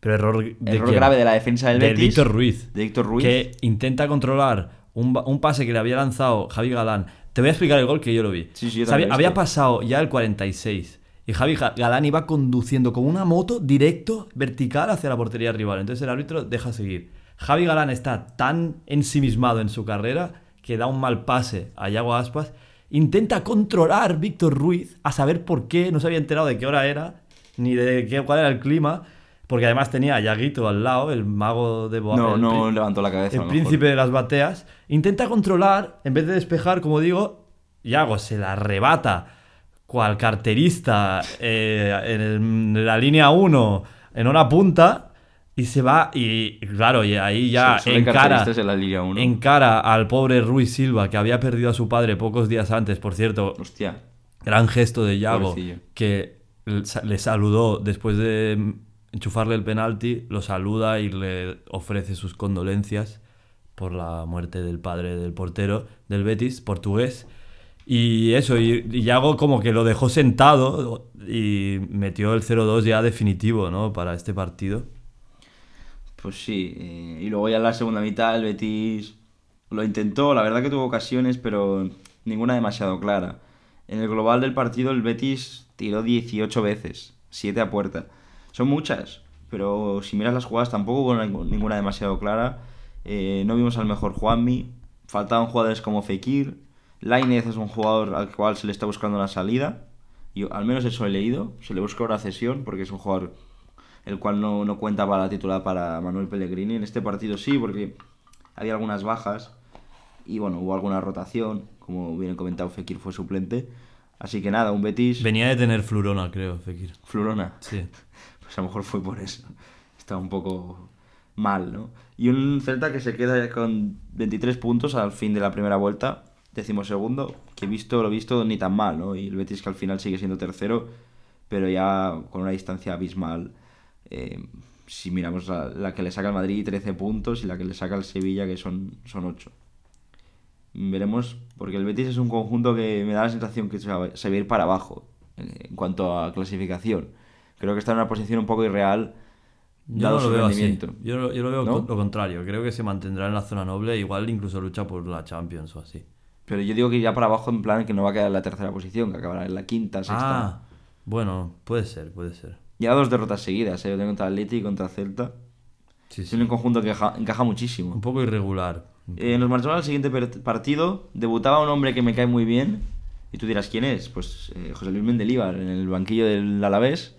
Speaker 2: Pero error, de
Speaker 1: Error
Speaker 2: quién?
Speaker 1: grave de la defensa del
Speaker 2: Del
Speaker 1: Betis.
Speaker 2: Víctor Ruiz.
Speaker 1: De Víctor Ruiz.
Speaker 2: Que intenta controlar un, un pase que le había lanzado Javi Galán. Te voy a explicar el gol que yo lo vi.
Speaker 1: Sí, sí, yo
Speaker 2: había, pasado ya el 46 y Javi Ga- Galán iba conduciendo con una moto directo, vertical hacia la portería rival. Entonces el árbitro deja seguir. Javi Galán está tan ensimismado en su carrera que da un mal pase a Yago Aspas. Intenta controlar Víctor Ruiz a saber por qué, no se había enterado de qué hora era, ni de qué, cuál era el clima, porque además tenía a Yaguito al lado, el mago de Boa-
Speaker 1: No, no levantó la cabeza.
Speaker 2: el príncipe de las bateas, intenta controlar, en vez de despejar, como digo, Yago se la arrebata cual carterista eh, en, el- en la línea 1 en hora punta y se va y claro, y ahí ya encara,
Speaker 1: en la Liga 1.
Speaker 2: encara al pobre Ruiz Silva que había perdido a su padre pocos días antes, por cierto,
Speaker 1: Hostia.
Speaker 2: gran gesto de Yago
Speaker 1: Pobrecillo.
Speaker 2: que le saludó después de enchufarle el penalti, lo saluda y le ofrece sus condolencias por la muerte del padre del portero del Betis, portugués. Y eso, y, y Yago como que lo dejó sentado y metió el 0-2 ya definitivo, ¿no? Para este partido.
Speaker 1: Pues sí. eh, y luego ya en la segunda mitad el Betis lo intentó. La verdad que tuvo ocasiones, pero ninguna demasiado clara. En el global del partido el Betis tiró 18 veces. 7 a puerta. Son muchas. Pero si miras las jugadas tampoco hubo ninguna demasiado clara. Eh, no vimos al mejor Juanmi. Faltaban jugadores como Fekir. Lainez es un jugador al cual se le está buscando una salida. Yo al menos eso he leído. Se le busca una cesión porque es un jugador el cual no, no cuenta para la titular para Manuel Pellegrini. En este partido sí, porque había algunas bajas y bueno, hubo alguna rotación. Como bien he comentado, Fekir fue suplente. Así que nada, un Betis.
Speaker 2: Venía de tener Flurona, creo, Fekir.
Speaker 1: Florona.
Speaker 2: Sí.
Speaker 1: Pues a lo mejor fue por eso. Está un poco mal, ¿no? Y un Celta que se queda con 23 puntos al fin de la primera vuelta, decimosegundo, que visto lo visto ni tan mal, ¿no? Y el Betis que al final sigue siendo tercero, pero ya con una distancia abismal. Eh, si miramos la, la que le saca el Madrid, 13 puntos, y la que le saca el Sevilla, que son, son 8. Veremos, porque el Betis es un conjunto que me da la sensación que se va, se va a ir para abajo en, en cuanto a clasificación. Creo que está en una posición un poco irreal,
Speaker 2: Yo no lo veo así. Yo, lo- yo lo veo lo contrario. Creo que se mantendrá en la zona noble. Igual incluso lucha por la Champions o así.
Speaker 1: Pero yo digo que ya para abajo, en plan, que no va a quedar en la tercera posición, que acabará en la quinta, sexta.
Speaker 2: Ah, bueno, puede ser, puede ser.
Speaker 1: Ya dos derrotas seguidas, ¿eh? Yo tengo contra Atleti y contra Celta.
Speaker 2: Sí,
Speaker 1: Es
Speaker 2: sí.
Speaker 1: un conjunto que encaja, encaja
Speaker 2: Un
Speaker 1: muchísimo.
Speaker 2: poco irregular.
Speaker 1: Eh, nos marchamos al siguiente partido. Debutaba un hombre que me cae muy bien. Y tú dirás, ¿quién es? Pues eh, José Luis Mendelíbar, en el banquillo del Alavés,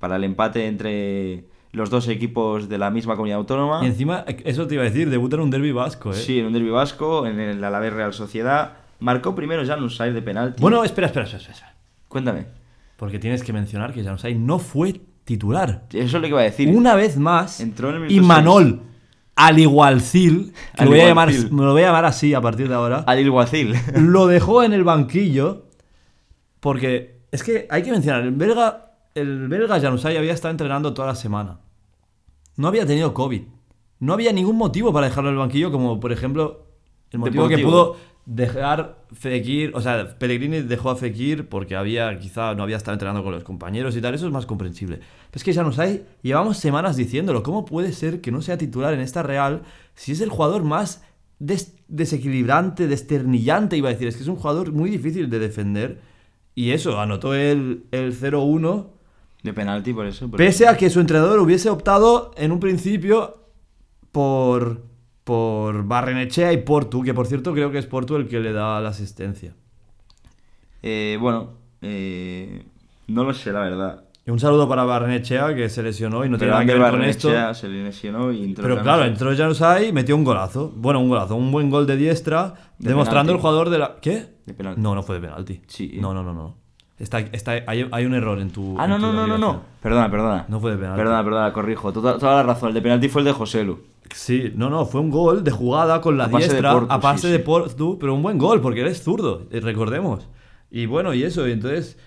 Speaker 1: para el empate entre los dos equipos de la misma comunidad autónoma.
Speaker 2: Y encima, eso te iba a decir, debuta en un derby vasco, ¿eh?
Speaker 1: Sí, en un derbi vasco, en el Alavés Real Sociedad. Marcó primero Janus Sainz de penalti.
Speaker 2: Bueno, espera, espera, espera, espera.
Speaker 1: cuéntame.
Speaker 2: Porque tienes que mencionar que Januzaj no fue titular.
Speaker 1: Eso es lo que iba a decir.
Speaker 2: Una vez más,
Speaker 1: Entró en el
Speaker 2: y. Manol, al igualcil, que
Speaker 1: Al
Speaker 2: lo voy a llamar, me lo voy a llamar así a partir de ahora,
Speaker 1: Al Alguacil.
Speaker 2: lo dejó en el banquillo porque es que hay que mencionar, el belga, el belga Januzaj había estado entrenando toda la semana. No había tenido COVID. No había ningún motivo para dejarlo en el banquillo, como por ejemplo el motivo que pudo dejar Fekir, o sea, Pellegrini dejó a Fekir porque había quizá no había estado entrenando con los compañeros y tal, eso es más comprensible. Pero es que Januzaj llevamos semanas diciéndolo, ¿cómo puede ser que no sea titular en esta Real si es el jugador más des- desequilibrante, desternillante, iba a decir, es que es un jugador muy difícil de defender y eso, anotó el, el 0-1
Speaker 1: De penalti, por eso. por
Speaker 2: Pese
Speaker 1: eso.
Speaker 2: a que su entrenador hubiese optado en un principio por, por Barrenechea y Portu, que por cierto creo que es Portu el que le da la asistencia.
Speaker 1: Eh, bueno, eh, no lo sé, la verdad.
Speaker 2: Y un saludo para Barnechea que se lesionó y no tiene nada que ver con esto.
Speaker 1: Barrenechea se le lesionó y entró
Speaker 2: Pero
Speaker 1: Januzaj.
Speaker 2: claro, entró Januzaj y metió un golazo. Bueno, un golazo, un buen gol de diestra,
Speaker 1: De
Speaker 2: demostrando
Speaker 1: penalti.
Speaker 2: el jugador de la. ¿Qué?
Speaker 1: De penalti.
Speaker 2: No, no fue de penalti.
Speaker 1: Sí.
Speaker 2: No, no, no, no. Está, está, hay, hay un error en tu.
Speaker 1: Ah,
Speaker 2: en
Speaker 1: no,
Speaker 2: tu
Speaker 1: no, no, no, no. Perdona, perdona.
Speaker 2: No fue de penalti.
Speaker 1: Perdona, perdona, corrijo. Toda, toda la razón. El de penalti fue el de Joselu.
Speaker 2: Sí, no, no, fue un gol de jugada con la
Speaker 1: A
Speaker 2: diestra,
Speaker 1: Portu,
Speaker 2: a pase
Speaker 1: sí,
Speaker 2: de
Speaker 1: sí.
Speaker 2: Portu, pero un buen gol, porque eres zurdo, eh, recordemos. Y bueno, y eso, y entonces,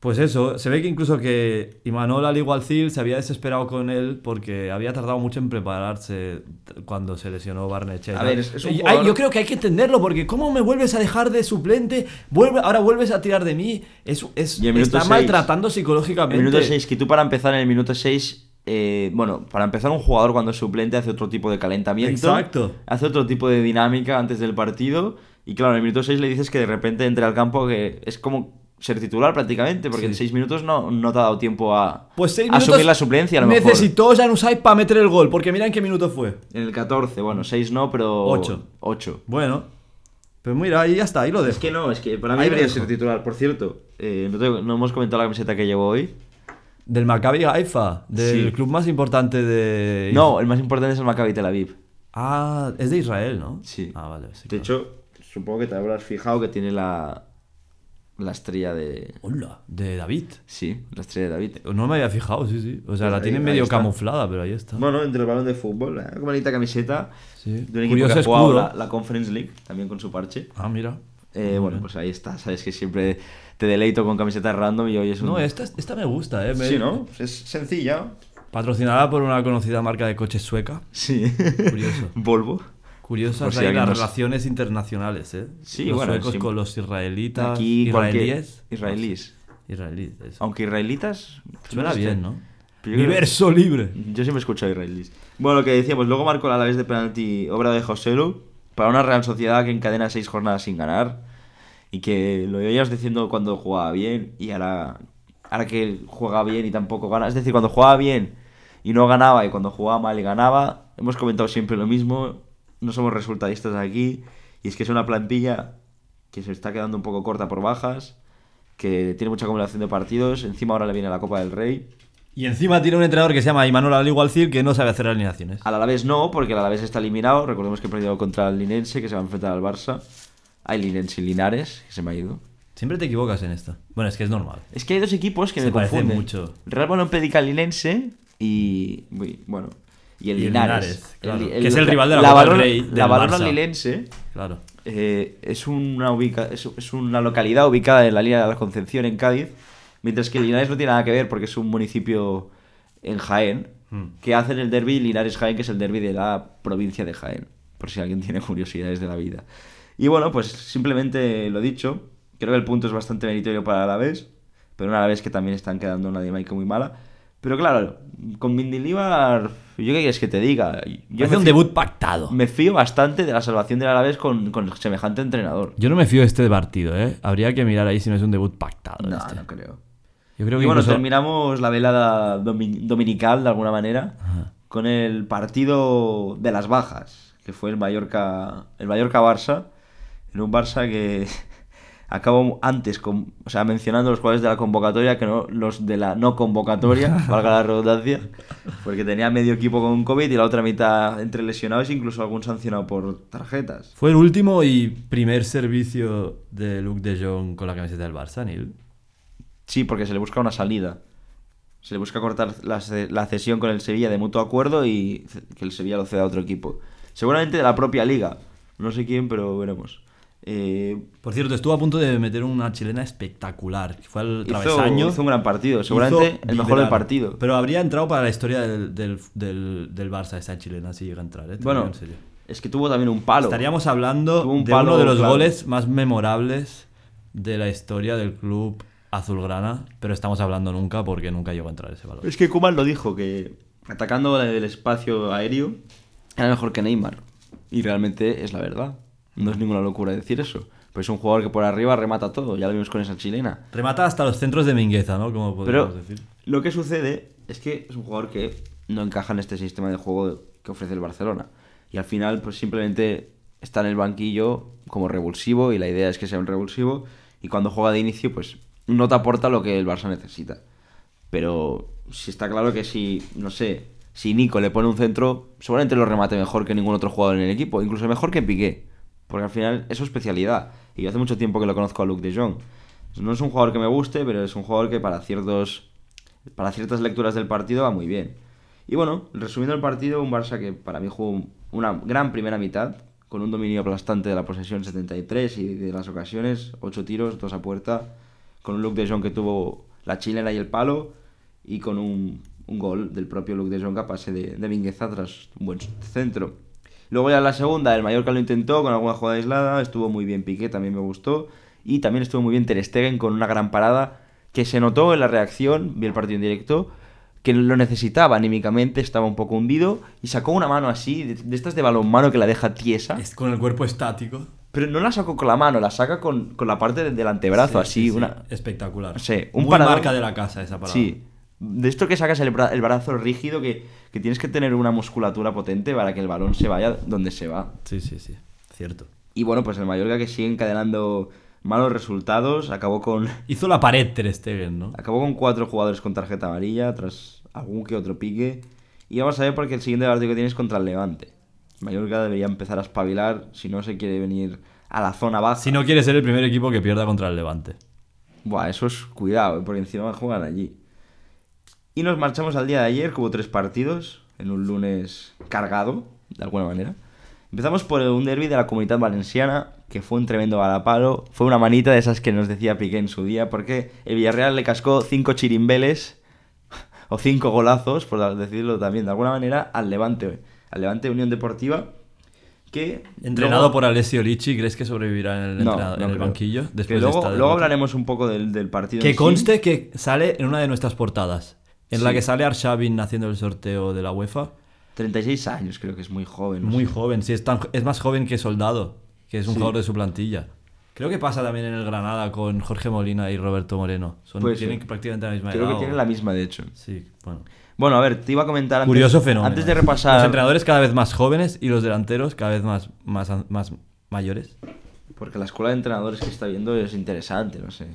Speaker 2: pues eso, se ve que incluso que Imanol al Igualcil se había desesperado con él porque había tardado mucho en prepararse cuando se lesionó Barnechea.
Speaker 1: A ver, es- es un jugador-
Speaker 2: ay, yo creo que hay que entenderlo, porque ¿cómo me vuelves a dejar de suplente? Vuelve, ahora vuelves a tirar de mí. Es, es,
Speaker 1: el
Speaker 2: está
Speaker 1: seis.
Speaker 2: maltratando
Speaker 1: El
Speaker 2: psicológicamente.
Speaker 1: minuto 6, que tú para empezar en el minuto 6, bueno, para empezar un jugador cuando es suplente hace otro tipo de calentamiento.
Speaker 2: Exacto.
Speaker 1: Hace otro tipo de dinámica antes del partido. Y claro, en el minuto 6 le dices que de repente entre al campo que es como ser titular prácticamente, porque
Speaker 2: Sí.
Speaker 1: en 6 minutos no, no te ha dado tiempo a
Speaker 2: Pues seis
Speaker 1: a asumir la suplencia a lo.
Speaker 2: Necesitó Januzaj para meter el gol, porque mira en qué minuto fue.
Speaker 1: En el 14, bueno, 6 no, pero...
Speaker 2: Ocho.
Speaker 1: 8.
Speaker 2: Bueno, pues mira, ahí ya está, ahí lo dejo.
Speaker 1: Es que no, es que para mí
Speaker 2: Ahí
Speaker 1: debería ser titular. Por cierto, eh, no, te- no hemos comentado la camiseta que llevo hoy.
Speaker 2: Del Maccabi Haifa, del
Speaker 1: Sí.
Speaker 2: club más importante de...
Speaker 1: No, el más importante es el Maccabi Tel Aviv.
Speaker 2: Ah, es de Israel, ¿no?
Speaker 1: Sí.
Speaker 2: Ah, vale. sí,
Speaker 1: De
Speaker 2: claro.
Speaker 1: hecho, supongo que te habrás fijado que tiene la, la estrella de...
Speaker 2: Hola, de David.
Speaker 1: Sí, la estrella de David.
Speaker 2: No me había fijado, sí, sí. O sea,
Speaker 1: Pues
Speaker 2: la
Speaker 1: ahí-
Speaker 2: tiene
Speaker 1: ahí
Speaker 2: medio
Speaker 1: está.
Speaker 2: camuflada, pero ahí está.
Speaker 1: Bueno, entre el balón de fútbol, ¿eh? como bonita camiseta
Speaker 2: Sí.
Speaker 1: de un equipo
Speaker 2: Curioso
Speaker 1: que ha jugado la, la Conference League, también con su parche.
Speaker 2: Ah, mira.
Speaker 1: Eh, bueno, pues ahí está, sabes que siempre te deleito con camisetas random y hoy es un...
Speaker 2: No, esta, esta me gusta, ¿eh? Me-
Speaker 1: Sí, ¿no? Es sencilla.
Speaker 2: Patrocinada por una conocida marca de coches sueca.
Speaker 1: Sí.
Speaker 2: Curioso.
Speaker 1: Volvo.
Speaker 2: Curiosas
Speaker 1: si
Speaker 2: ahí las
Speaker 1: nos-
Speaker 2: relaciones internacionales, ¿eh?
Speaker 1: Sí,
Speaker 2: los
Speaker 1: bueno,
Speaker 2: suecos
Speaker 1: sí.
Speaker 2: con los israelitas.
Speaker 1: Aquí
Speaker 2: israelíes.
Speaker 1: Israelíes.
Speaker 2: Israelíes, eso.
Speaker 1: Aunque israelitas...
Speaker 2: Suena
Speaker 1: sé.
Speaker 2: bien, ¿no? Universo libre.
Speaker 1: Yo siempre escucho a israelíes. Bueno, lo que decíamos, luego marcó la vez de penalti obra de Joselu para una Real Sociedad que encadena seis jornadas sin ganar y que lo veías diciendo cuando jugaba bien y ahora, ahora que juega bien y tampoco gana. Es decir, cuando jugaba bien y no ganaba y cuando jugaba mal y ganaba, hemos comentado siempre lo mismo, no somos resultadistas aquí y es que es una plantilla que se está quedando un poco corta por bajas, que tiene mucha acumulación de partidos, encima ahora le viene la Copa del Rey.
Speaker 2: Y encima tiene un entrenador que se llama Imanol Al-Igualcil que no sabe hacer alineaciones.
Speaker 1: Al Alavés no, porque el Alavés está eliminado. Recordemos que ha perdido contra el Linense, que se va a enfrentar al Barça. Hay Linense y Linares, que se me ha ido.
Speaker 2: Siempre te equivocas en esto. Bueno, es que es normal.
Speaker 1: Es que hay dos equipos que
Speaker 2: Se
Speaker 1: me
Speaker 2: parecen
Speaker 1: confunden.
Speaker 2: mucho.
Speaker 1: Real Balón Pedica Linense y... Bueno, y el
Speaker 2: Y
Speaker 1: Linares.
Speaker 2: Linares, claro, que es el rival de la
Speaker 1: la
Speaker 2: Copa del
Speaker 1: Balón-
Speaker 2: Rey del
Speaker 1: La
Speaker 2: Barça.
Speaker 1: Lilense
Speaker 2: Claro.
Speaker 1: eh, es, una ubica es, es una localidad ubicada en la línea de la Concepción, en Cádiz, mientras que Linares no tiene nada que ver porque es un municipio en Jaén,
Speaker 2: Hmm.
Speaker 1: que hacen el derby Linares-Jaén, que es el derby de la provincia de Jaén, por si alguien tiene curiosidades de la vida. Y bueno, pues simplemente lo dicho, creo que el punto es bastante meritorio para Alavés, pero un Alavés que también están quedando una dinámica muy mala. Pero claro, con Mindilíbar, ¿yo qué quieres que te diga? Yo
Speaker 2: Hace un
Speaker 1: fío-
Speaker 2: debut pactado.
Speaker 1: me fío bastante de la salvación del Alavés con, con semejante entrenador.
Speaker 2: Yo no me fío de este partido, ¿eh? Habría que mirar ahí si no es un debut pactado.
Speaker 1: No,
Speaker 2: este.
Speaker 1: no creo.
Speaker 2: Yo creo
Speaker 1: y
Speaker 2: que
Speaker 1: bueno,
Speaker 2: incluso-
Speaker 1: terminamos la velada domi- dominical de alguna manera con el partido de las bajas, que fue el Mallorca, el Mallorca Barça, en un Barça que acabó antes con, o sea, mencionando los jugadores de la convocatoria que no los de la no convocatoria, valga la redundancia, porque tenía medio equipo con COVID y la otra mitad entre lesionados, incluso algún sancionado por tarjetas.
Speaker 2: Fue el último y primer servicio de Luke de Jong con la camiseta del Barça, Neil.
Speaker 1: Sí, porque se le busca una salida. Se le busca cortar la, la cesión con el Sevilla de mutuo acuerdo y que el Sevilla lo ceda a otro equipo. Seguramente de la propia liga. No sé quién, pero veremos. Eh,
Speaker 2: Por cierto, estuvo a punto de meter una chilena espectacular. Fue al travesaño.
Speaker 1: hizo un gran partido. Seguramente el mejor del partido.
Speaker 2: Pero habría entrado para la historia del, del, del, del Barça esa chilena si llega a entrar, ¿eh?
Speaker 1: Bueno,
Speaker 2: digo en serio.
Speaker 1: es que tuvo también un palo.
Speaker 2: Estaríamos hablando
Speaker 1: un
Speaker 2: de
Speaker 1: palo
Speaker 2: uno de los
Speaker 1: claro.
Speaker 2: goles más memorables de la historia del club azulgrana, pero estamos hablando nunca porque nunca llegó a entrar ese balón.
Speaker 1: Es que Kuman lo dijo, que atacando el espacio aéreo era mejor que Neymar. Y realmente es la verdad. No es ninguna locura decir eso. Pues es un jugador que por arriba remata todo. Ya lo vimos con esa chilena.
Speaker 2: Remata hasta los centros de Mingueza, ¿no? Como
Speaker 1: Pero
Speaker 2: decir.
Speaker 1: lo que sucede es que es un jugador que no encaja en este sistema de juego que ofrece el Barcelona. Y al final, pues simplemente está en el banquillo como revulsivo y la idea es que sea un revulsivo. Y cuando juega de inicio, pues no te aporta lo que el Barça necesita. Pero si está claro que si, no sé, si Nico le pone un centro, seguramente lo remate mejor que ningún otro jugador en el equipo, incluso mejor que Piqué. Porque al final es su especialidad. Y yo hace mucho tiempo que lo conozco a Luke de Jong. No es un jugador que me guste, pero es un jugador que para ciertos para ciertas lecturas del partido va muy bien. Y bueno, resumiendo el partido, un Barça que para mí jugó una gran primera mitad, con un dominio aplastante de la posesión 73 y de las ocasiones, 8 tiros, 2 a puerta, con un Luke de Jong que tuvo la chilena y el palo, y con un, un gol del propio Luke de Jong a pase de, de Mingueza tras un buen centro. Luego ya en la segunda, el Mallorca lo intentó con alguna jugada aislada, estuvo muy bien Piqué, también me gustó, y también estuvo muy bien Ter Stegen con una gran parada que se notó en la reacción, vi el partido en directo, que lo necesitaba anímicamente, estaba un poco hundido y sacó una mano así, de, de estas de balonmano que la deja tiesa,
Speaker 2: Es con el cuerpo estático.
Speaker 1: pero no la sacó con la mano, la saca con, con la parte del, antebrazo,
Speaker 2: Sí,
Speaker 1: así,
Speaker 2: sí, sí.
Speaker 1: una...
Speaker 2: Espectacular.
Speaker 1: Sí, un
Speaker 2: Muy
Speaker 1: paradón-
Speaker 2: marca de la casa esa palabra.
Speaker 1: Sí. De esto que sacas el, bra- el brazo rígido, que, que tienes que tener una musculatura potente para que el balón se vaya donde se va.
Speaker 2: Sí, sí, sí. Cierto.
Speaker 1: Y bueno, pues el Mallorca que sigue encadenando malos resultados, acabó con,
Speaker 2: Hizo la pared Ter Stegen, ¿no?
Speaker 1: acabó con cuatro jugadores con tarjeta amarilla, tras algún que otro pique. Y vamos a ver porque el siguiente partido que tiene es contra el Levante. Mallorca debería empezar a espabilar si no se quiere venir a la zona baja.
Speaker 2: Si no quiere ser el primer equipo que pierda contra el Levante.
Speaker 1: Buah, eso es cuidado, eh, porque encima juegan allí. Y nos marchamos al día de ayer, que hubo tres partidos, en un lunes cargado, de alguna manera. Empezamos por un derby de la comunidad valenciana, que fue un tremendo balapalo. Fue una manita de esas que nos decía Piqué en su día, porque el Villarreal le cascó cinco chirimbeles, o cinco golazos, por decirlo también de alguna manera, al Levante. Al Levante Unión Deportiva, que...
Speaker 2: Entrenado
Speaker 1: luego-
Speaker 2: por Alessio Ricci, ¿crees que sobrevivirá en el,
Speaker 1: No, no
Speaker 2: en el banquillo?
Speaker 1: Que
Speaker 2: Después de
Speaker 1: luego,
Speaker 2: esta
Speaker 1: luego hablaremos un poco del, del partido.
Speaker 2: Que
Speaker 1: en sí.
Speaker 2: conste que sale en una de nuestras portadas. En la
Speaker 1: Sí.
Speaker 2: que sale Arshavin haciendo el sorteo de la UEFA.
Speaker 1: 36 años, creo que es muy joven.
Speaker 2: Muy joven, sí, es, tan- es más joven que Soldado, que es un
Speaker 1: Sí.
Speaker 2: jugador de su plantilla. Creo que pasa también en el Granada con Jorge Molina y Roberto Moreno. Son,
Speaker 1: Puede
Speaker 2: tienen
Speaker 1: ser.
Speaker 2: prácticamente la misma
Speaker 1: Creo
Speaker 2: edad.
Speaker 1: que
Speaker 2: o-
Speaker 1: tienen la misma, de hecho.
Speaker 2: Sí, bueno.
Speaker 1: Bueno, a ver, te iba a comentar antes,
Speaker 2: Curioso fenómeno.
Speaker 1: antes de
Speaker 2: Los
Speaker 1: repasar.
Speaker 2: entrenadores cada vez más jóvenes y los delanteros cada vez más, más, más mayores.
Speaker 1: Porque la escuela de entrenadores que está viendo es interesante, no sé.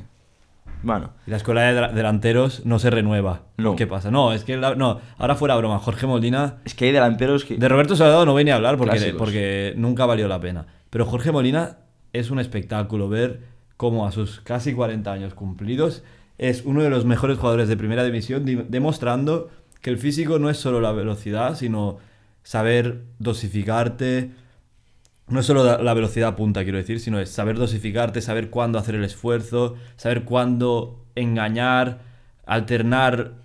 Speaker 1: Bueno,
Speaker 2: Y la escuela de dela- delanteros no se renueva.
Speaker 1: No.
Speaker 2: ¿Qué pasa? No, es que la- no, ahora fuera broma. Jorge Molina
Speaker 1: es que hay delanteros que.
Speaker 2: De Roberto Soldado no venía a hablar porque,
Speaker 1: Clásicos.
Speaker 2: porque nunca valió la pena. Pero Jorge Molina es un espectáculo ver cómo a sus casi 40 años cumplidos es uno de los mejores jugadores de primera división, di- demostrando que el físico no es solo la velocidad, sino saber dosificarte. No es solo la velocidad punta, quiero decir, sino es saber dosificarte, saber cuándo hacer el esfuerzo, saber cuándo engañar, alternar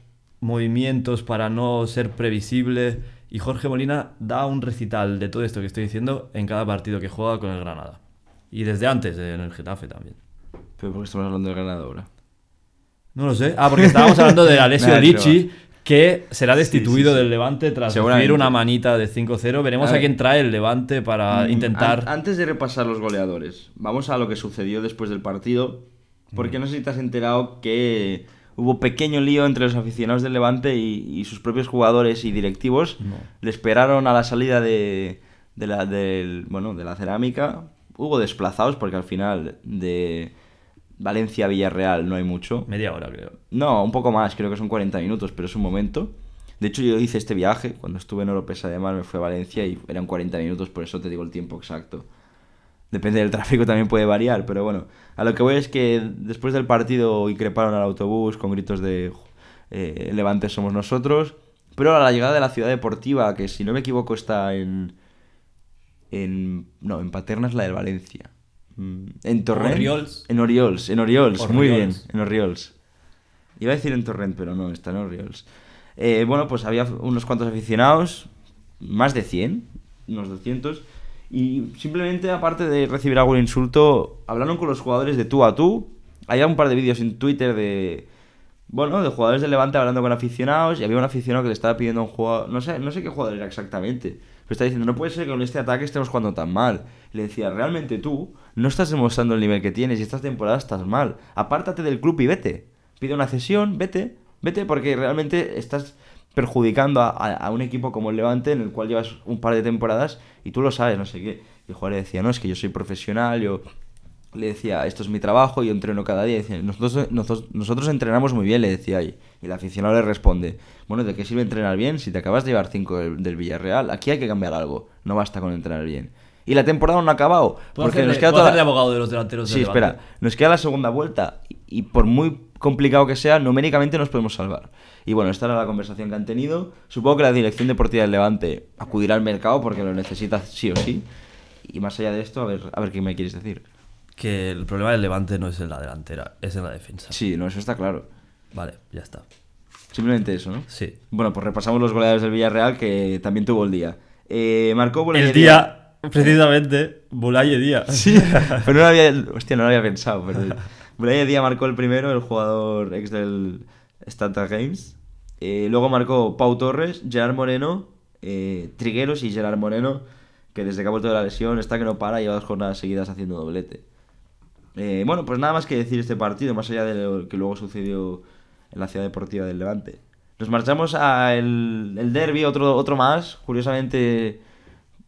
Speaker 2: movimientos para no ser previsible. Y Jorge Molina da un recital de todo esto que estoy diciendo en cada partido que juega con el Granada. Y desde antes, en el Getafe también.
Speaker 1: Pero porque estamos hablando del ganador ahora.
Speaker 2: No lo sé. Ah, porque estábamos hablando de Alessio Ricci, que será destituido
Speaker 1: sí, sí.
Speaker 2: del Levante tras recibir una manita de 5-0. Veremos
Speaker 1: A
Speaker 2: quién trae el Levante para
Speaker 1: Mm,
Speaker 2: intentar...
Speaker 1: an- antes de repasar los goleadores, vamos a lo que sucedió después del partido. Porque no sé si te has enterado que hubo pequeño lío entre los aficionados del Levante y, y sus propios jugadores y directivos.
Speaker 2: No.
Speaker 1: Le esperaron a la salida de, de la, del, bueno, de la cerámica. Hubo desplazados porque al final de Valencia a Villarreal no hay mucho.
Speaker 2: Media hora, creo.
Speaker 1: No, un poco más, creo que son 40 minutos, pero es un momento. De hecho, yo hice este viaje, cuando estuve en Oropesa de Mar me fui a Valencia y eran 40 minutos, por eso te digo el tiempo exacto. Depende del tráfico, también puede variar, pero bueno. A lo que voy es que después del partido increparon al autobús con gritos de eh, Levante somos nosotros. Pero a la llegada de la ciudad deportiva, que si no me equivoco está en... en no, en Paterna es la del Valencia. Mm, En Torrent.
Speaker 2: Oriols.
Speaker 1: En Oriols, en Oriols, muy bien, en Oriols. Iba a decir en Torrent, pero no, está en Oriols. Eh, bueno, pues había unos cuantos aficionados, más de 100, unos 200, y simplemente, aparte de recibir algún insulto, hablaron con los jugadores de tú a tú. Había un par de vídeos en Twitter de, bueno, de jugadores de Levante hablando con aficionados, y había un aficionado que le estaba pidiendo a un jugador, no sé, no sé qué jugador era exactamente, pero estaba diciendo, no puede ser que con este ataque estemos jugando tan mal. Le decía, realmente tú no estás demostrando el nivel que tienes y esta temporada estás mal. Apártate del club y vete. Pide una cesión, vete, vete porque realmente estás perjudicando a, a- un equipo como el Levante en el cual llevas un par de temporadas y tú lo sabes, no sé qué. Y el le decía, no, es que yo soy profesional, yo le decía, esto es mi trabajo, yo entreno cada día. Y nosotros, nosotros, nosotros entrenamos muy bien, le decía ahí. Y el aficionado le responde, bueno, ¿de qué sirve entrenar bien si te acabas de llevar 5 del, del Villarreal? Aquí hay que cambiar algo, no basta con entrenar bien. Y la temporada no ha acabado.
Speaker 2: ¿Puedo
Speaker 1: Porque nos queda toda-
Speaker 2: abogado de los delanteros
Speaker 1: Sí,
Speaker 2: del
Speaker 1: espera, nos queda la segunda vuelta y, y por muy complicado que sea, numéricamente nos podemos salvar. Y bueno, esta era la conversación que han tenido. Supongo que la dirección deportiva del Levante acudirá al mercado porque lo necesita sí o sí. Y más allá de esto, a ver, a ver qué me quieres decir.
Speaker 2: Que el problema del Levante no es en la delantera, es en la defensa.
Speaker 1: Sí, no, eso está claro.
Speaker 2: Vale, ya está.
Speaker 1: Simplemente eso, ¿no?
Speaker 2: Sí.
Speaker 1: Bueno, pues repasamos los goleadores del Villarreal que también tuvo el día. Eh, marcó Boulaye
Speaker 2: El
Speaker 1: Díaz.
Speaker 2: día, precisamente, Bulaye Día.
Speaker 1: Sí, pero no lo había, hostia, no lo había pensado. Pero Boulaye Díaz marcó el primero, el jugador ex del Stata Games. Eh, luego marcó Pau Torres, Gerard Moreno, eh, Trigueros y Gerard Moreno, que desde que ha vuelto de la lesión está que no para, lleva dos jornadas seguidas haciendo doblete. Eh, bueno, pues nada más que decir este partido, más allá de lo que luego sucedió en la ciudad deportiva del Levante. Nos marchamos al el derby, otro, otro más. Curiosamente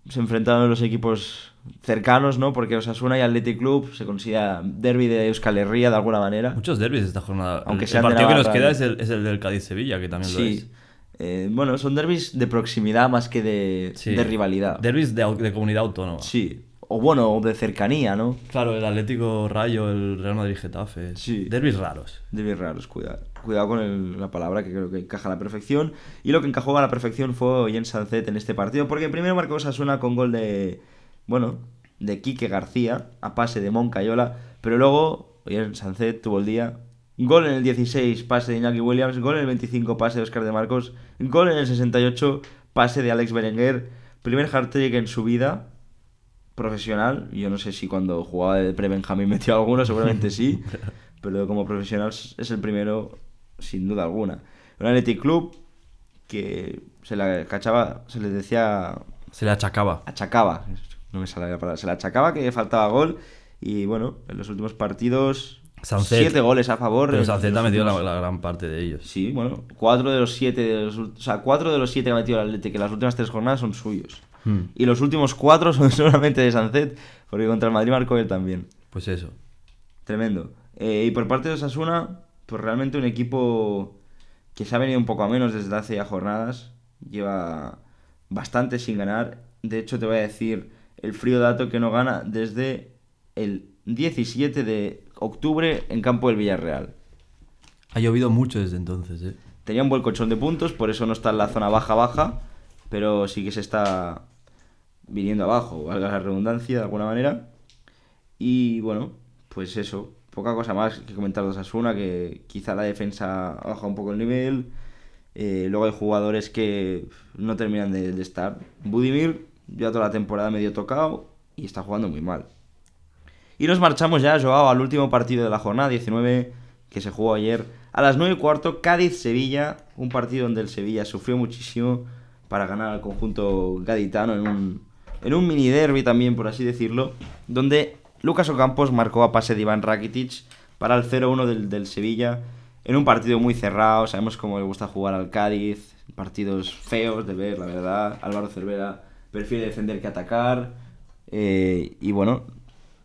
Speaker 1: se enfrentaron los equipos cercanos, ¿no? Porque Osasuna y Athletic Club se considera derby de Euskal Herria de alguna manera.
Speaker 2: Muchos derbis esta jornada.
Speaker 1: Aunque
Speaker 2: el, el partido que nos queda es el, es el del Cádiz-Sevilla, que también lo es.
Speaker 1: Sí. Eh, bueno, son derbis de proximidad más que de,
Speaker 2: Sí.
Speaker 1: de rivalidad.
Speaker 2: Derbis de, de comunidad autónoma.
Speaker 1: Sí. O bueno, de cercanía, ¿no?
Speaker 2: Claro, el Atlético Rayo, el Real Madrid Getafe.
Speaker 1: Sí.
Speaker 2: Derbis raros.
Speaker 1: Derbis raros, cuidado. Cuidado con el- la palabra que creo que encaja a la perfección. Y lo que encajó a la perfección fue Jens Sancet en este partido. Porque primero marcó Osasuna con gol de. Bueno, de Quique García, a pase de Moncayola. Pero luego, Jens Sancet tuvo el día. Gol en el 16, pase de Iñaki Williams. Gol en el 25, pase de Oscar de Marcos. Gol en el 68, pase de Alex Berenguer. Primer hat-trick en su vida profesional. Yo no sé si cuando jugaba de pre-Benjamín metió alguno, seguramente sí. pero como profesional es el primero, sin duda alguna. Un Athletic Club que se la cachaba, se le decía,
Speaker 2: Se le achacaba.
Speaker 1: achacaba, no me sale la palabra, se le achacaba que faltaba gol. Y bueno, en los últimos partidos,
Speaker 2: Sancet.
Speaker 1: siete goles a favor.
Speaker 2: Pero
Speaker 1: los
Speaker 2: ha metido la, la gran parte de ellos.
Speaker 1: Sí, bueno, cuatro de los siete, de los o sea, cuatro de los siete que ha metido el Atlético en las últimas tres jornadas son suyos.
Speaker 2: Hmm.
Speaker 1: Y los últimos cuatro son solamente de Sancet, porque contra el Madrid marcó él también.
Speaker 2: Pues eso.
Speaker 1: Tremendo. Eh, y por parte de Osasuna, pues realmente un equipo que se ha venido un poco a menos desde hace ya jornadas. Lleva bastante sin ganar. De hecho, te voy a decir el frío dato que no gana desde el 17 de octubre en campo del Villarreal.
Speaker 2: Ha llovido mucho desde entonces, ¿eh?
Speaker 1: Tenía un buen colchón de puntos, por eso no está en la zona baja-baja, pero sí que se está viniendo abajo, valga la redundancia de alguna manera. Y bueno, pues eso, poca cosa más que comentar de Osasuna, que quizá la defensa ha bajado un poco el nivel. Eh, luego hay jugadores que no terminan de, de estar. Budimir ya toda la temporada medio tocado y está jugando muy mal. Y nos marchamos ya, Joao, al último partido de la jornada 19 que se jugó ayer. A las 9 y cuarto, Cádiz-Sevilla. Un partido donde el Sevilla sufrió muchísimo para ganar al conjunto gaditano en un, en un mini derby también, por así decirlo. Donde Lucas Ocampos marcó a pase de Iván Rakitic para el 0-1 del, del Sevilla. En un partido muy cerrado, sabemos cómo le gusta jugar al Cádiz. Partidos feos de ver, la verdad. Álvaro Cervera prefiere defender que atacar. Eh, y bueno,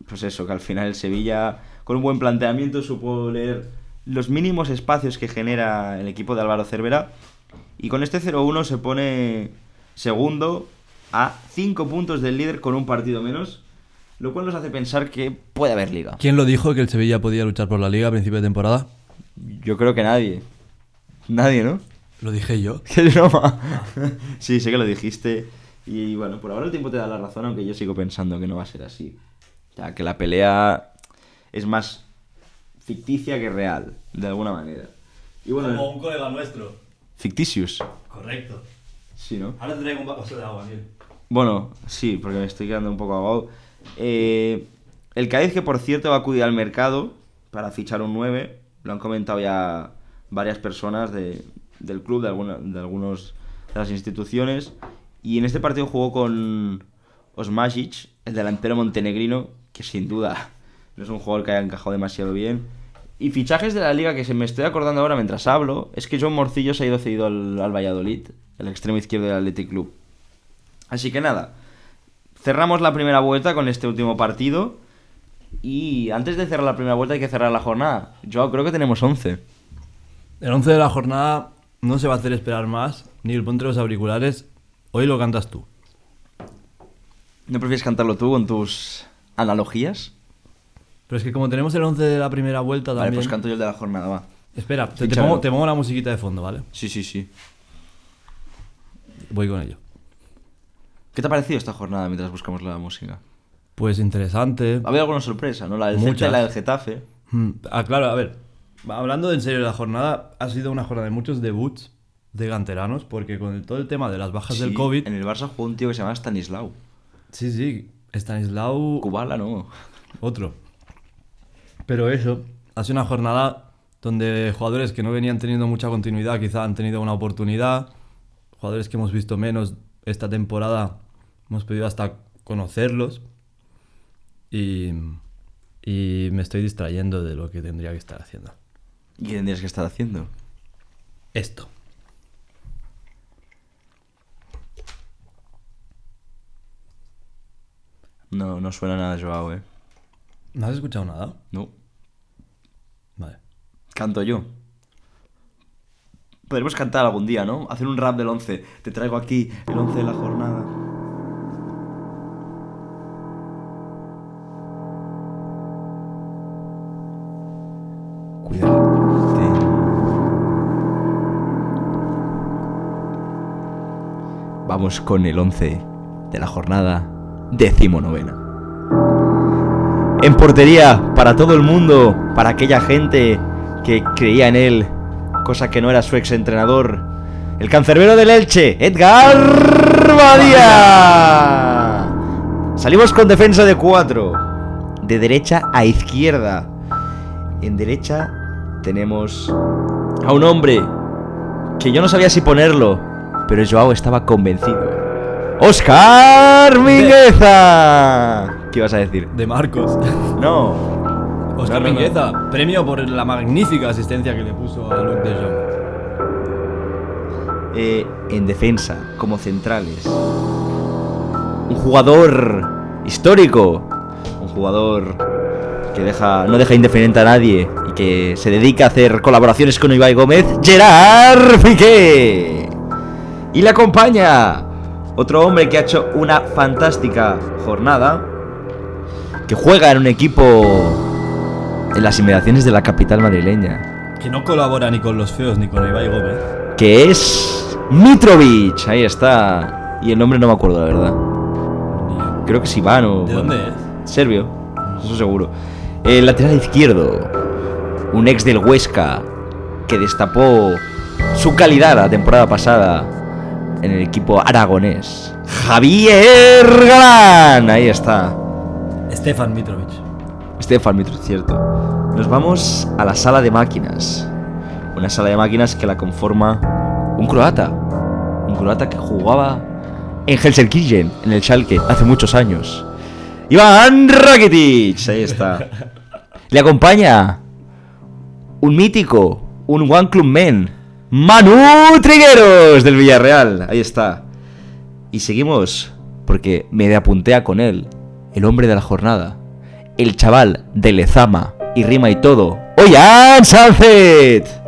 Speaker 1: pues eso, que al final el Sevilla, con un buen planteamiento, supo leer los mínimos espacios que genera el equipo de Álvaro Cervera. Y con este 0-1 se pone segundo a 5 puntos del líder con un partido menos. Lo cual nos hace pensar que puede haber liga.
Speaker 2: ¿Quién lo dijo que el Sevilla podía luchar por la liga a principio de temporada?
Speaker 1: Yo creo que nadie. Nadie, ¿no?
Speaker 2: Lo dije yo.
Speaker 1: Qué broma. sí, sé que lo dijiste. Y bueno, por ahora el tiempo te da la razón, aunque yo sigo pensando que no va a ser así. Ya que la pelea es más ficticia que real, de alguna manera. Y bueno,
Speaker 2: un colega nuestro.
Speaker 1: ficticius.
Speaker 2: Correcto.
Speaker 1: Sí, ¿no?
Speaker 2: Ahora te traigo un vaso de agua, Miguel.
Speaker 1: Bueno, sí, porque me estoy quedando un poco ahogado. Eh, el Cádiz, que por cierto va a acudir al mercado para fichar un 9, lo han comentado ya varias personas de- del club, de, alguna, de algunos de las instituciones. Y en este partido jugó con Osmasic, el delantero montenegrino, que sin duda no es un jugador que haya encajado demasiado bien. Y fichajes de la liga que se me estoy acordando ahora mientras hablo, es que John Morcillo se ha ido cedido al, al Valladolid, el extremo izquierdo del Athletic Club. Así que nada, cerramos la primera vuelta con este último partido. Y antes de cerrar la primera vuelta hay que cerrar la jornada. Yo creo que tenemos 11.
Speaker 2: El 11 de la jornada no se va a hacer esperar más. Ni ponte los auriculares. Hoy lo cantas tú.
Speaker 1: ¿No prefieres cantarlo tú con tus analogías?
Speaker 2: Pero es que como tenemos el 11 de la primera vuelta
Speaker 1: Vale,
Speaker 2: también...
Speaker 1: pues canto yo el de la jornada, va.
Speaker 2: Espera, te, te pongo, te pongo la musiquita de fondo, ¿vale?
Speaker 1: Sí, sí, sí.
Speaker 2: Voy con ello.
Speaker 1: ¿Qué te ha parecido esta jornada mientras buscamos la música?
Speaker 2: Pues interesante.
Speaker 1: ¿Ha habido alguna sorpresa, no? La del Celta y la del Getafe.
Speaker 2: Hmm, Ah, claro, a ver. Hablando en serio de la jornada, ha sido una jornada de muchos debuts de canteranos, porque con el- todo el tema de las bajas del COVID...
Speaker 1: En el Barça jugó un tío que se llama Stanislau.
Speaker 2: Sí, sí, Stanislao...
Speaker 1: Kubala, no.
Speaker 2: Otro. Pero eso, ha sido una jornada donde jugadores que no venían teniendo mucha continuidad quizá han tenido una oportunidad. Jugadores que hemos visto menos esta temporada, hemos podido hasta conocerlos. Y, y me estoy distrayendo de lo que tendría que estar haciendo.
Speaker 1: ¿Y qué tendrías que estar haciendo?
Speaker 2: Esto.
Speaker 1: No, no suena nada Joao, eh.
Speaker 2: ¿No has escuchado nada?
Speaker 1: No.
Speaker 2: Vale.
Speaker 1: Canto yo. Podremos cantar algún día, ¿no? Hacer un rap del 11. Te traigo aquí el 11 de la jornada. Con el 11 de la jornada decimonovena. En portería, para todo el mundo, para aquella gente que creía en él, cosa que no era su exentrenador, el cancerbero del Elche, Edgar Badía. Salimos con defensa de cuatro, de derecha a izquierda. En derecha tenemos a un hombre que yo no sabía si ponerlo, pero Joao estaba convencido. ¡Oscar Mingueza! ¿Qué ibas a decir?
Speaker 2: De Marcos.
Speaker 1: No.
Speaker 2: Oscar
Speaker 1: No, no, no.
Speaker 2: Mingueza, premio por la magnífica asistencia que le puso a Luke de Jong.
Speaker 1: Eh, en defensa, como centrales. Un jugador histórico. Un jugador que deja, no deja indiferente a nadie y que se dedica a hacer colaboraciones con Ibai Gómez. Gerard Piqué. Y le acompaña otro hombre que ha hecho una fantástica jornada. Que juega en un equipo en las inmediaciones de la capital madrileña.
Speaker 2: Que no colabora ni con los feos ni con Ibai Gómez.
Speaker 1: que es Mitrovic. Ahí está. Y el nombre no me acuerdo, la verdad. Creo que es Iván o.
Speaker 2: ¿De dónde es?
Speaker 1: Serbio, eso seguro. El lateral izquierdo, un ex del Huesca que destapó su calidad la temporada pasada en el equipo aragonés. Javier Galán. Ahí está.
Speaker 2: Stefan Mitrovic.
Speaker 1: Stefan Mitrovic, cierto. Nos vamos a la sala de máquinas. Una sala de máquinas que la conforma un croata. Un croata que jugaba en Helsinki, en el Schalke, hace muchos años. Iván Rakitic, ahí está. Le acompaña un mítico, un One Club Man, Manu Trigueros del Villarreal, ahí está. Y seguimos, porque me apuntea con él, el hombre de la jornada, el chaval de Lezama y rima y todo, Oyan Sánchez.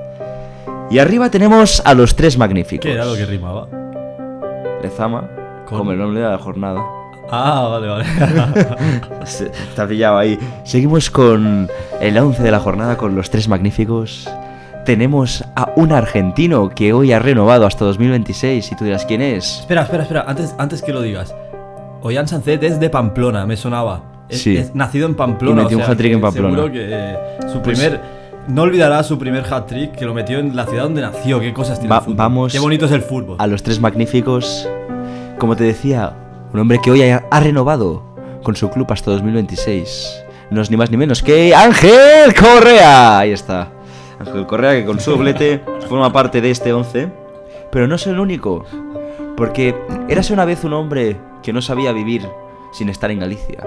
Speaker 1: Y arriba tenemos a los tres magníficos.
Speaker 2: ¿Qué era lo que rimaba?
Speaker 1: Lezama,
Speaker 2: Con-
Speaker 1: como el nombre de la jornada.
Speaker 2: Ah, vale, vale.
Speaker 1: Está pillado ahí. Seguimos con el 11 de la jornada con los tres magníficos. Tenemos a un argentino que hoy ha renovado hasta 2026. Y tú dirás quién es.
Speaker 2: espera, espera, espera. Antes, antes que lo digas. Ollán Sancet es de Pamplona, me sonaba. Es,
Speaker 1: Sí.
Speaker 2: es nacido en Pamplona.
Speaker 1: Y metió
Speaker 2: o
Speaker 1: un hat-trick en Pamplona.
Speaker 2: Seguro que eh, su
Speaker 1: Pues-
Speaker 2: primer. No olvidará su primer hat-trick que lo metió en la ciudad donde nació. Qué cosas tiene
Speaker 1: Va-
Speaker 2: el fútbol.
Speaker 1: vamos
Speaker 2: Qué bonito es el fútbol.
Speaker 1: A los tres magníficos. Como te decía, un hombre que hoy ha, ha renovado con su club hasta 2026. No es ni más ni menos que Ángel Correa. Ahí está. Ángel Correa que con su doblete forma parte de este 11. Pero no es el único. Porque érase una vez un hombre que no sabía vivir sin estar en Galicia.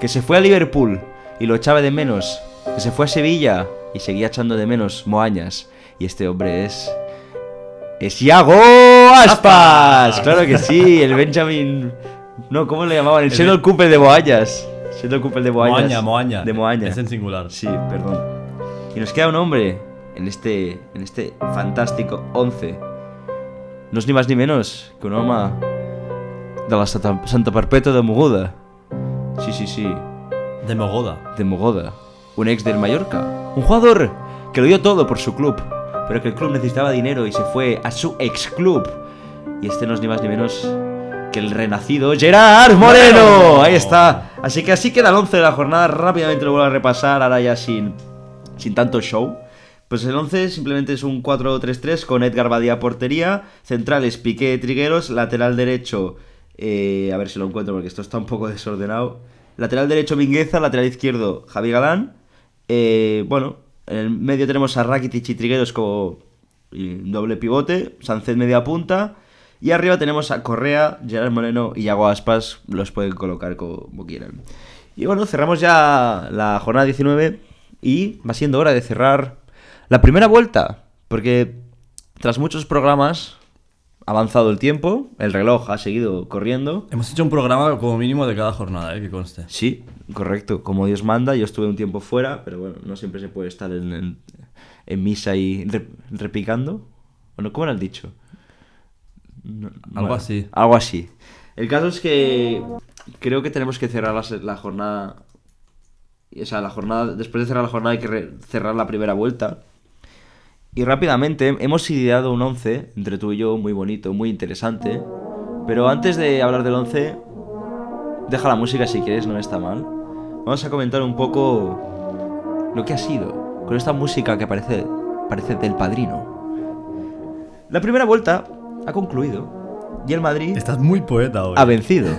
Speaker 1: Que se fue a Liverpool y lo echaba de menos. Que se fue a Sevilla y seguía echando de menos Moañas. Y este hombre es es Iago Aspas. Claro que sí, el Benjamin. No, ¿cómo le llamaban? El Sheldon Cooper de te ocupa el de Moañas.
Speaker 2: Moaña, Moaña.
Speaker 1: De Moaña.
Speaker 2: Es en singular.
Speaker 1: Sí, perdón. Y nos queda un hombre en este, en este fantástico 11. No es ni más ni menos que un home de la Santa, Santa Perpètua de Mogoda. Sí, sí, sí,
Speaker 2: De Mogoda.
Speaker 1: de Mogoda. Un ex del Mallorca. Un jugador que lo dio todo por su club, pero que el club necesitaba dinero y se fue a su ex club. Y este no es ni más ni menos que el renacido Gerard Moreno. Ahí está. Así que así queda el 11 de la jornada. Rápidamente lo vuelvo a repasar, ahora ya sin, sin tanto show. Pues el 11 simplemente es un 4-3-3 con Edgar Badía portería, centrales Piqué Trigueros, lateral derecho, eh, a ver si lo encuentro porque esto está un poco desordenado. Lateral derecho Mingueza, lateral izquierdo Javi Galán. Eh, bueno, en el medio tenemos a Rakitic y Trigueros como doble pivote, Sánchez media punta. Y arriba tenemos a Correa, Gerard Moreno y Yago Aspas, los pueden colocar como quieran. Y bueno, cerramos ya la jornada 19 y va siendo hora de cerrar la primera vuelta, porque tras muchos programas ha avanzado el tiempo, el reloj ha seguido corriendo.
Speaker 2: Hemos hecho un programa como mínimo de cada jornada, ¿eh? Que conste.
Speaker 1: Sí, correcto, como Dios manda, yo estuve un tiempo fuera, pero bueno, no siempre se puede estar en, en- en misa y re- repicando. Bueno, ¿cómo era el dicho? No-
Speaker 2: Algo así.
Speaker 1: Algo así. El caso es que creo que tenemos que cerrar la jornada. O sea, la jornada. Después de cerrar la jornada hay que cerrar la primera vuelta. Y rápidamente hemos ideado un 11 entre tú y yo, muy bonito, muy interesante. Pero antes de hablar del 11, deja la música si quieres, no está mal. Vamos a comentar un poco lo que ha sido con esta música que parece, parece del padrino. La primera vuelta ha concluido y el Madrid
Speaker 2: Estás muy poeta hoy.
Speaker 1: ha vencido.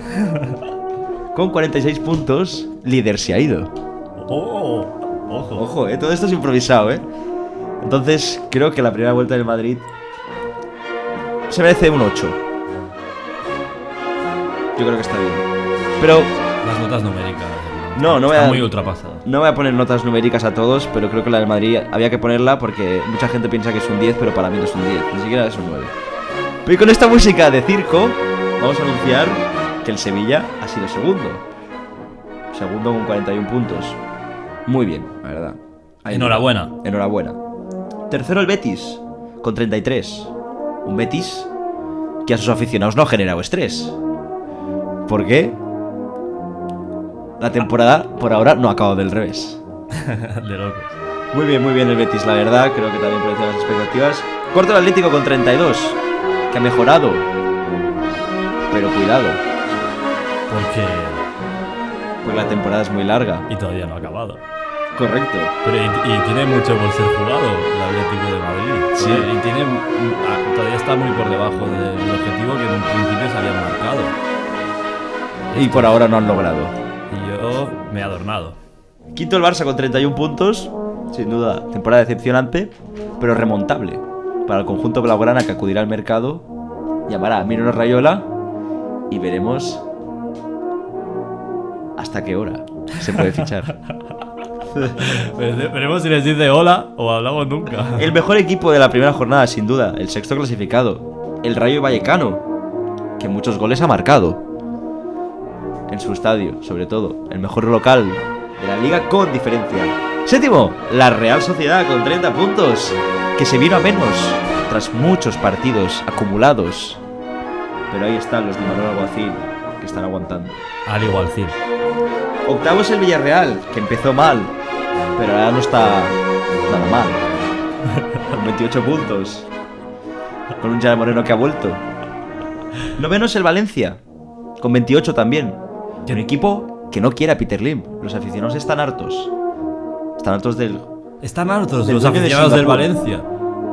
Speaker 1: Con 46 puntos, líder se ha ido.
Speaker 2: Oh, ojo.
Speaker 1: Ojo, eh, todo esto es improvisado, ¿eh? Entonces, creo que la primera vuelta del Madrid se merece un 8. Yo creo que está bien. Pero
Speaker 2: Las notas numéricas.
Speaker 1: No, no voy a-
Speaker 2: muy ultrapasada.
Speaker 1: no voy a poner notas numéricas a todos, pero creo que la del Madrid había que ponerla porque mucha gente piensa que es un 10, pero para mí no es un 10, ni siquiera es un 9. Pero y con esta música de circo, vamos a anunciar que el Sevilla ha sido segundo. Segundo con 41 puntos. Muy bien, la verdad. Ahí-
Speaker 2: Enhorabuena.
Speaker 1: Enhorabuena. Tercero el Betis, con 33. Un Betis que a sus aficionados no ha generado estrés. ¿Por qué? La temporada por ahora no ha acabado del revés.
Speaker 2: de locos.
Speaker 1: Muy bien, muy bien el Betis, la verdad. Creo que también de las expectativas. Cuarto el Atlético con 32, que ha mejorado. Pero cuidado,
Speaker 2: Porque.
Speaker 1: Porque la temporada es muy larga.
Speaker 2: Y todavía no ha acabado.
Speaker 1: Correcto.
Speaker 2: Pero y, y tiene mucho por ser jugado el Atlético de Madrid.
Speaker 1: Sí.
Speaker 2: Y tiene, mm, ah, todavía está muy por debajo del objetivo que en un principio se había marcado.
Speaker 1: Y por ahora no han logrado.
Speaker 2: Y yo me he adornado.
Speaker 1: Quinto el Barça con 31 puntos. Sin duda, temporada decepcionante, pero remontable. Para el conjunto blaugrana que acudirá al mercado, llamará a Mino Rayola y veremos hasta qué hora se puede fichar.
Speaker 2: Vere- Veremos si les dice hola o hablamos nunca.
Speaker 1: El mejor equipo de la primera jornada, sin duda, el sexto clasificado, el Rayo Vallecano, que muchos goles ha marcado. En su estadio, sobre todo, el mejor local de la liga con diferencia. Séptimo, la Real Sociedad con 30 puntos, que se vino a menos tras muchos partidos acumulados. Pero ahí están los de Manuel Alguacil, que están aguantando.
Speaker 2: Al sí.
Speaker 1: Octavo es el Villarreal, que empezó mal, pero ahora no está nada mal. Con 28 puntos. Con un Gerard Moreno que ha vuelto. Noveno es el Valencia, con 28 también. Un equipo que no quiere a Peter Lim. Los aficionados están hartos. Están hartos del...
Speaker 2: Están hartos
Speaker 1: Del
Speaker 2: los
Speaker 1: de
Speaker 2: aficionados del. Valencia.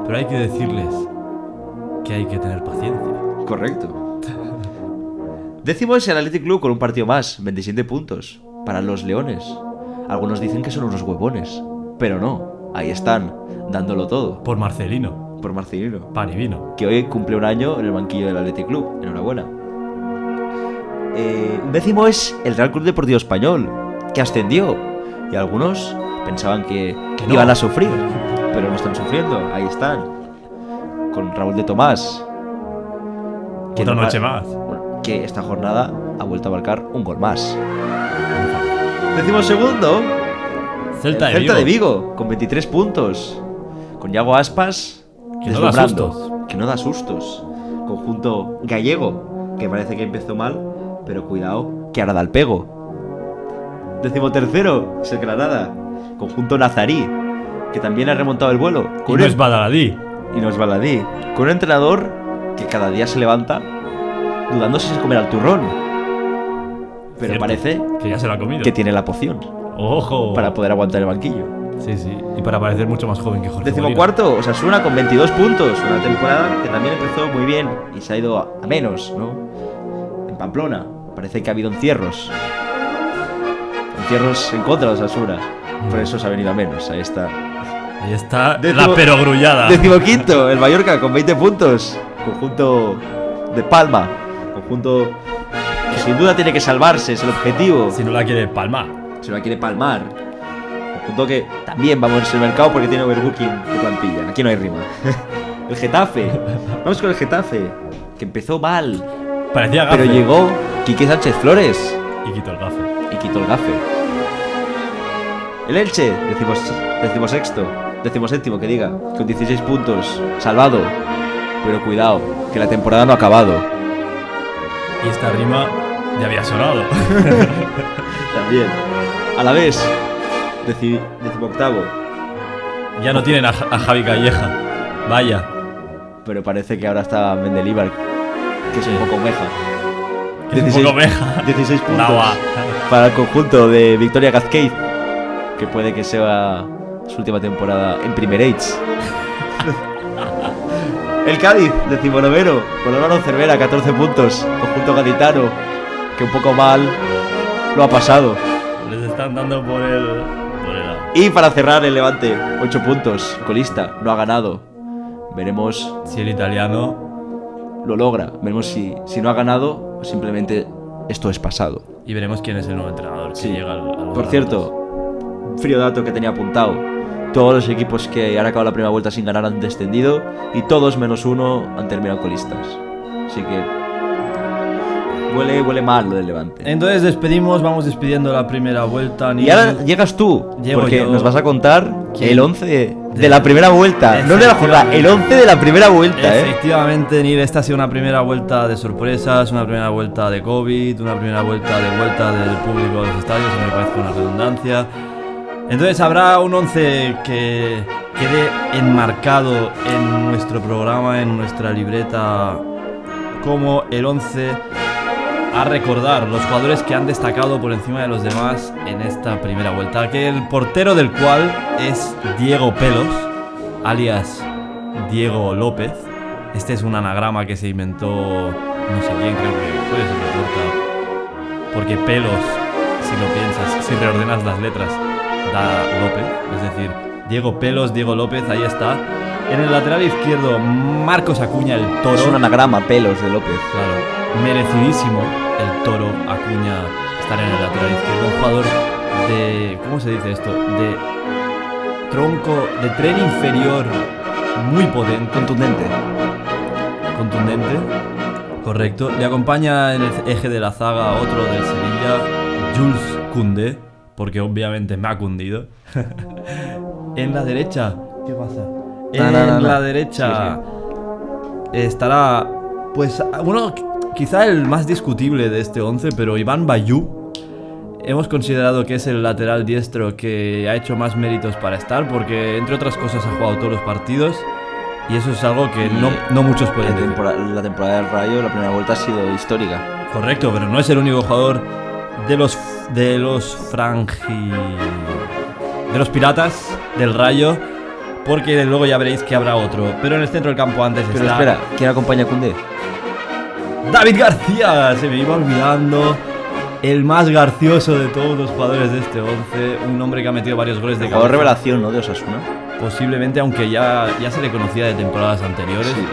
Speaker 2: Pero hay que decirles que hay que tener paciencia.
Speaker 1: Correcto. Décimo es el Athletic Club con un partido más, 27 puntos. Para los Leones. Algunos dicen que son unos huevones. Pero no, ahí están, dándolo todo.
Speaker 2: Por Marcelino.
Speaker 1: Por Marcelino.
Speaker 2: Pan y vino.
Speaker 1: que hoy cumple un año en el banquillo del Athletic Club. Enhorabuena. Eh, un décimo es el Real Club Deportivo Español, que ascendió. Y algunos pensaban que,
Speaker 2: Que no.
Speaker 1: iban a sufrir, pero no están sufriendo. Ahí están. Con Raúl de Tomás.
Speaker 2: Otra
Speaker 1: no
Speaker 2: noche más.
Speaker 1: bueno, que esta jornada ha vuelto a marcar un gol más. Decimos segundo.
Speaker 2: Celta de
Speaker 1: Celta
Speaker 2: Vigo.
Speaker 1: de Vigo, con 23 puntos. Con Yago Aspas.
Speaker 2: Que no da sustos.
Speaker 1: Que no da sustos. Conjunto gallego, que parece que empezó mal, pero cuidado, que ahora da el pego. Décimo tercero, es el Granada. Conjunto nazarí, que también ha remontado el vuelo.
Speaker 2: Y
Speaker 1: Con
Speaker 2: no
Speaker 1: un-
Speaker 2: es Badaladí.
Speaker 1: y no es baladí. Con un entrenador que cada día se levanta dudando si se comerá el turrón. Pero
Speaker 2: Cierto,
Speaker 1: parece
Speaker 2: Que ya se lo ha comido.
Speaker 1: que tiene la poción
Speaker 2: Ojo.
Speaker 1: para poder aguantar el banquillo.
Speaker 2: Sí, sí. Y para parecer mucho más joven que Jorge
Speaker 1: Décimo cuarto, Osasuna con 22 puntos. Una temporada que también empezó muy bien y se ha ido a, a menos, ¿no? En Pamplona. Parece que ha habido encierros. Encierros en contra de Osasuna. Por eso se ha venido a menos. Ahí está.
Speaker 2: Ahí está
Speaker 1: Décimo-
Speaker 2: la perogrullada.
Speaker 1: Décimo quinto, el Mallorca con 20 puntos. Conjunto de Palma. Conjunto sin duda tiene que salvarse, es el objetivo.
Speaker 2: Si no la quiere palmar.
Speaker 1: Se la quiere palmar. Conjunto que también vamos al mercado porque tiene overbooking de plantilla. Aquí no hay rima. el Getafe. Vamos con el Getafe. Que empezó mal.
Speaker 2: Parecía gafe.
Speaker 1: Pero llegó Quique Sánchez Flores
Speaker 2: Y quitó el gafe.
Speaker 1: y quitó el gafe. El Elche, decimos, decimos sexto, decimos séptimo, que diga, con 16 puntos, salvado. Pero cuidado, que la temporada no ha acabado.
Speaker 2: Y esta rima ya había sonado.
Speaker 1: También. A la vez, deci, decimoctavo,
Speaker 2: ya no tienen a, Ja- a Javi Calleja. Vaya.
Speaker 1: pero parece que ahora está Mendelibar, que es un poco meja.
Speaker 2: Que es un poco meja.
Speaker 1: 16 puntos para el conjunto de Victoria Gazquez, que puede que sea su última temporada en Premier Age. el Cádiz, decimonoveno, con Álvaro Cervera, 14 puntos, conjunto gaditano, que un poco mal lo ha pasado.
Speaker 2: Les están dando por el. por el lado.
Speaker 1: Y para cerrar el Levante, 8 puntos, colista, no ha ganado. Veremos
Speaker 2: Si el italiano.
Speaker 1: lo logra, veremos si, si no ha ganado o simplemente esto es pasado.
Speaker 2: Y veremos quién es el nuevo entrenador que
Speaker 1: Sí.
Speaker 2: llega al.
Speaker 1: Por cierto, frío dato que tenía apuntado. Todos los equipos que han acabado la primera vuelta sin ganar han descendido y todos menos uno han terminado colistas. Así que huele, huele mal lo del Levante.
Speaker 2: Entonces despedimos, vamos despidiendo la primera vuelta.
Speaker 1: Y ahora llegas tú,
Speaker 2: Llego
Speaker 1: porque
Speaker 2: yo.
Speaker 1: nos vas a contar
Speaker 2: ¿Quién?
Speaker 1: el 11 de,
Speaker 2: De-
Speaker 1: la primera vuelta, no de la jornada, el 11 de la primera vuelta, ¿eh?
Speaker 2: Efectivamente, Nil, esta ha sido una primera vuelta de sorpresas, una primera vuelta de COVID, una primera vuelta de vuelta del público a los estadios, me parece una redundancia. Entonces habrá un 11 que quede enmarcado en nuestro programa, en nuestra libreta, como el 11 a recordar los jugadores que han destacado por encima de los demás en esta primera vuelta. Que el portero del cual es Diego Pelos, alias Diego López. Este es un anagrama que se inventó, no sé quién, creo que puede ser Laporta. Porque Pelos, si lo piensas, si reordenas las letras, da López. Es decir, Diego Pelos, Diego López, ahí está. En el lateral izquierdo, Marcos Acuña, el toro.
Speaker 1: Es un anagrama, pelos de López.
Speaker 2: Claro, merecidísimo el toro Acuña estar en el lateral izquierdo. Un jugador de. ¿Cómo se dice esto? De tronco, de tren inferior muy potente.
Speaker 1: Contundente.
Speaker 2: Contundente. Correcto. Le acompaña en el eje de la zaga otro del Sevilla, Jules Koundé, porque obviamente me ha cundido. en la derecha. ¿Qué pasa? En
Speaker 1: No, no, no, no.
Speaker 2: la derecha estará, pues, uno quizá el más discutible de este 11, pero Iván Bayú. Hemos considerado que es el lateral diestro que ha hecho más méritos para estar, porque entre otras cosas ha jugado todos los partidos. Y eso es algo que no, no muchos pueden
Speaker 1: La
Speaker 2: decir.
Speaker 1: temporada, la temporada del Rayo, la primera vuelta ha sido histórica.
Speaker 2: Correcto, pero no es el único jugador de los de los frangi de los piratas del Rayo, porque luego ya veréis que habrá otro. Pero en el centro del campo antes
Speaker 1: Pero
Speaker 2: está
Speaker 1: espera, ¿quién acompaña a Koundé?
Speaker 2: David García, se me iba olvidando. El más garcioso de todos los jugadores de este 11, un hombre que ha metido varios goles de
Speaker 1: Jugador
Speaker 2: cabeza.
Speaker 1: revelación, ¿no? De Osasuna.
Speaker 2: Posiblemente, aunque ya, ya se le conocía de temporadas anteriores.
Speaker 1: Sí.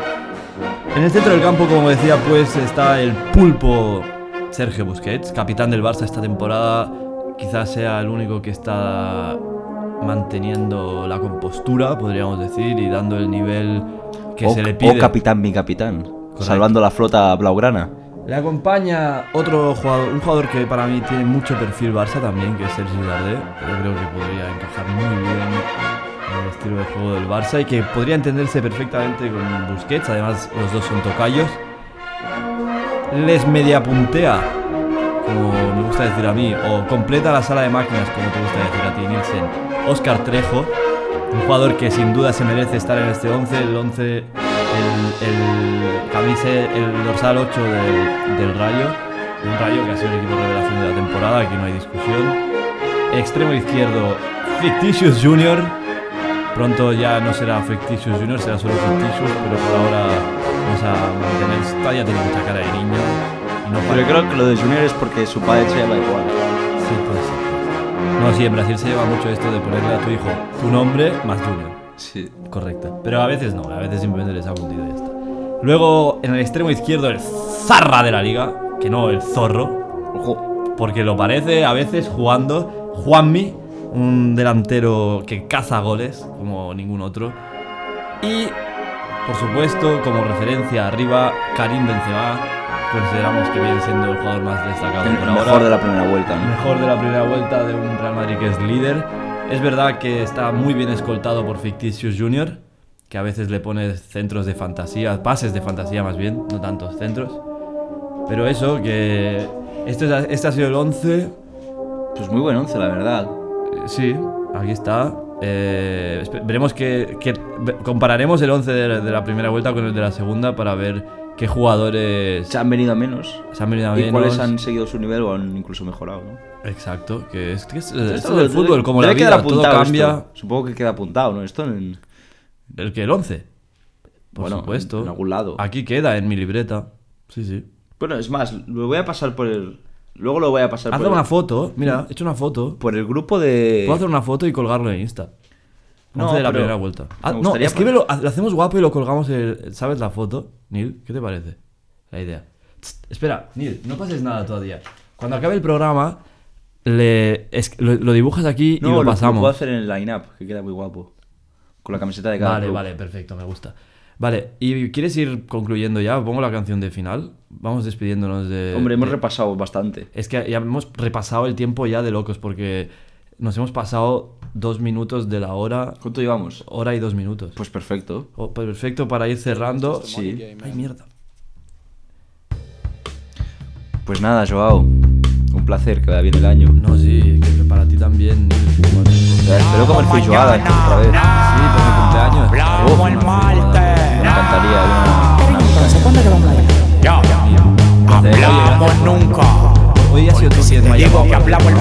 Speaker 2: En el centro del campo, como decía, pues está el pulpo Sergio Busquets, capitán del Barça esta temporada. Quizás sea el único que está manteniendo la compostura, podríamos decir, y dando el nivel que
Speaker 1: o,
Speaker 2: se le pide.
Speaker 1: o capitán, mi capitán. Salvando la flota blaugrana.
Speaker 2: Le acompaña otro jugador, un jugador que para mí tiene mucho perfil Barça también, que es Sergi Darder. Yo creo que podría encajar muy bien en el estilo de juego del Barça y que podría entenderse perfectamente con Busquets. Además, los dos son tocayos. Les media puntea, como me gusta decir a mí, o completa la sala de máquinas, como te gusta decir a ti, Nielsen. Oscar Trejo, un jugador que sin duda se merece estar en este 11, el 11, el, camise, el dorsal 8 del, del Rayo, un Rayo que ha sido el equipo revelación de la temporada, aquí no hay discusión. Extremo izquierdo, Fictitious Junior. Pronto ya no será Fictitious Junior, será solo Fictitious, pero por ahora vamos a mantener. Todavía tiene mucha cara de niño. No
Speaker 1: Pero creo que lo de Junior es porque su padre se llama igual.
Speaker 2: Sí, puede ser. No, sí, en Brasil se lleva mucho esto de ponerle a tu hijo tu nombre más Junior.
Speaker 1: Sí.
Speaker 2: Correcto. Pero a veces no, a veces simplemente les ha hundido y ya está. Luego, en el extremo izquierdo, el zarra de la liga, que no el zorro,
Speaker 1: Ojo.
Speaker 2: porque lo parece a veces jugando Juanmi, un delantero que caza goles como ningún otro. Y, por supuesto, como referencia arriba, Karim Benzema, consideramos que viene siendo el jugador más destacado
Speaker 1: El
Speaker 2: por
Speaker 1: mejor
Speaker 2: ahora
Speaker 1: de la primera vuelta, ¿no?
Speaker 2: mejor de la primera vuelta de un Real Madrid que es líder. Es verdad que está muy bien escoltado por Fictitious Junior, que a veces le pone centros de fantasía, pases de fantasía más bien, no tantos centros. Pero eso, que este, es- este ha sido el 11.
Speaker 1: Pues muy buen once, la verdad.
Speaker 2: Eh, Sí, aquí está. Eh, veremos que, compararemos el 11 de, de la primera vuelta con el de la segunda para ver qué jugadores
Speaker 1: Se han venido a menos.
Speaker 2: se han venido a
Speaker 1: Y
Speaker 2: menos.
Speaker 1: cuáles han seguido su nivel o han incluso mejorado, ¿no?
Speaker 2: Exacto, que es, que es- esto
Speaker 1: Esto
Speaker 2: del fútbol, como la vida, todo cambia.
Speaker 1: esto. Supongo que queda apuntado, ¿no? Esto en,
Speaker 2: ¿El que el 11? Por
Speaker 1: Bueno,
Speaker 2: supuesto.
Speaker 1: en algún lado.
Speaker 2: Aquí queda, en mi libreta. Sí, sí.
Speaker 1: Bueno, es más, lo voy a pasar por el. Luego lo voy a pasar
Speaker 2: Haz
Speaker 1: por
Speaker 2: una
Speaker 1: el,
Speaker 2: foto. Mira, he hecho una foto.
Speaker 1: por el grupo de.
Speaker 2: Puedo hacer una foto y colgarlo en Insta.
Speaker 1: No,
Speaker 2: 11 de la primera vuelta. Ah, no, escríbelo, lo hacemos guapo y lo colgamos. el- ¿Sabes la foto? Neil, ¿qué te parece? La idea. Espera, Neil, no pases nada todavía. Cuando acabe el programa, le, es- lo, lo dibujas aquí
Speaker 1: No,
Speaker 2: y lo
Speaker 1: lo,
Speaker 2: pasamos.
Speaker 1: lo puedo hacer en el line-up, que queda muy guapo. Con la camiseta de cada
Speaker 2: Vale,
Speaker 1: club.
Speaker 2: vale, perfecto, me gusta. Vale, ¿y quieres ir concluyendo ya? Pongo la canción de final. Vamos despidiéndonos de.
Speaker 1: Hombre, hemos
Speaker 2: de-
Speaker 1: repasado bastante.
Speaker 2: Es que ya hemos repasado el tiempo ya de locos porque nos hemos pasado dos minutos de la hora,
Speaker 1: ¿Cuánto llevamos?
Speaker 2: hora y dos minutos.
Speaker 1: Pues perfecto.
Speaker 2: Oh, perfecto para ir cerrando.
Speaker 1: Sí.
Speaker 2: Ay, mierda.
Speaker 1: Pues nada, Joao. Un placer, que vaya bien el año.
Speaker 2: No, sí, que para ti también.
Speaker 1: Eh, Espero comer feijoada otra vez.
Speaker 2: Sí, por mi cumpleaños.
Speaker 4: El martes.
Speaker 1: Me encantaría una,
Speaker 5: Entonces, ¿cuándo que vamos a ir?
Speaker 4: Yo, hablamos nunca.
Speaker 2: Hoy ha sido me ha
Speaker 4: Digo
Speaker 2: llamado
Speaker 4: que hablamos el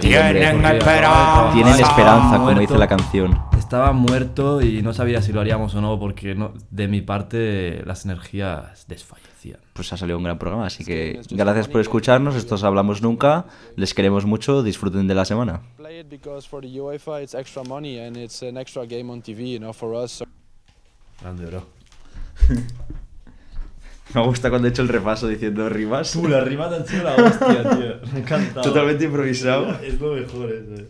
Speaker 4: Tienen esperanza.
Speaker 1: Tienen esperanza, como
Speaker 2: muerto.
Speaker 1: dice la canción.
Speaker 2: Estaba muerto y no sabía si lo haríamos o no porque no, de mi parte las energías desfallecían.
Speaker 1: Pues ha salido un gran programa, así que gracias por escucharnos. Estos hablamos nunca. Les queremos mucho. Disfruten de la semana.
Speaker 2: Grande, bro.
Speaker 1: Me gusta cuando he hecho el repaso diciendo rimas.
Speaker 2: Tú, las rimas han sido la hostia, tío. Me ha encantado.
Speaker 1: Totalmente improvisado.
Speaker 2: Es lo mejor eso. eh.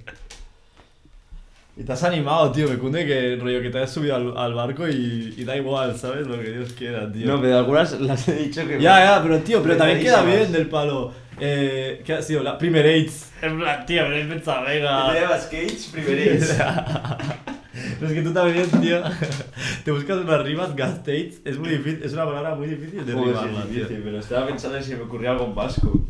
Speaker 2: Y te has animado, tío. Me cunde que rollo que te has subido al, al barco y, y da igual, ¿sabes? Lo que Dios quiera, tío.
Speaker 1: No, pero algunas las he dicho que.
Speaker 2: Ya, ya, pero tío, pero también queda bien del palo. Eh, ¿Qué ha sido? La Primer Aids. En plan, tío, me he pensado, venga.
Speaker 1: Cage, primeréis.
Speaker 2: Pero es que tú también, tío. Te buscas unas rimas, gastates. Es muy difícil, es una palabra muy difícil de rimarla, tío.
Speaker 1: pero estaba pensando en si me ocurría algo en vasco.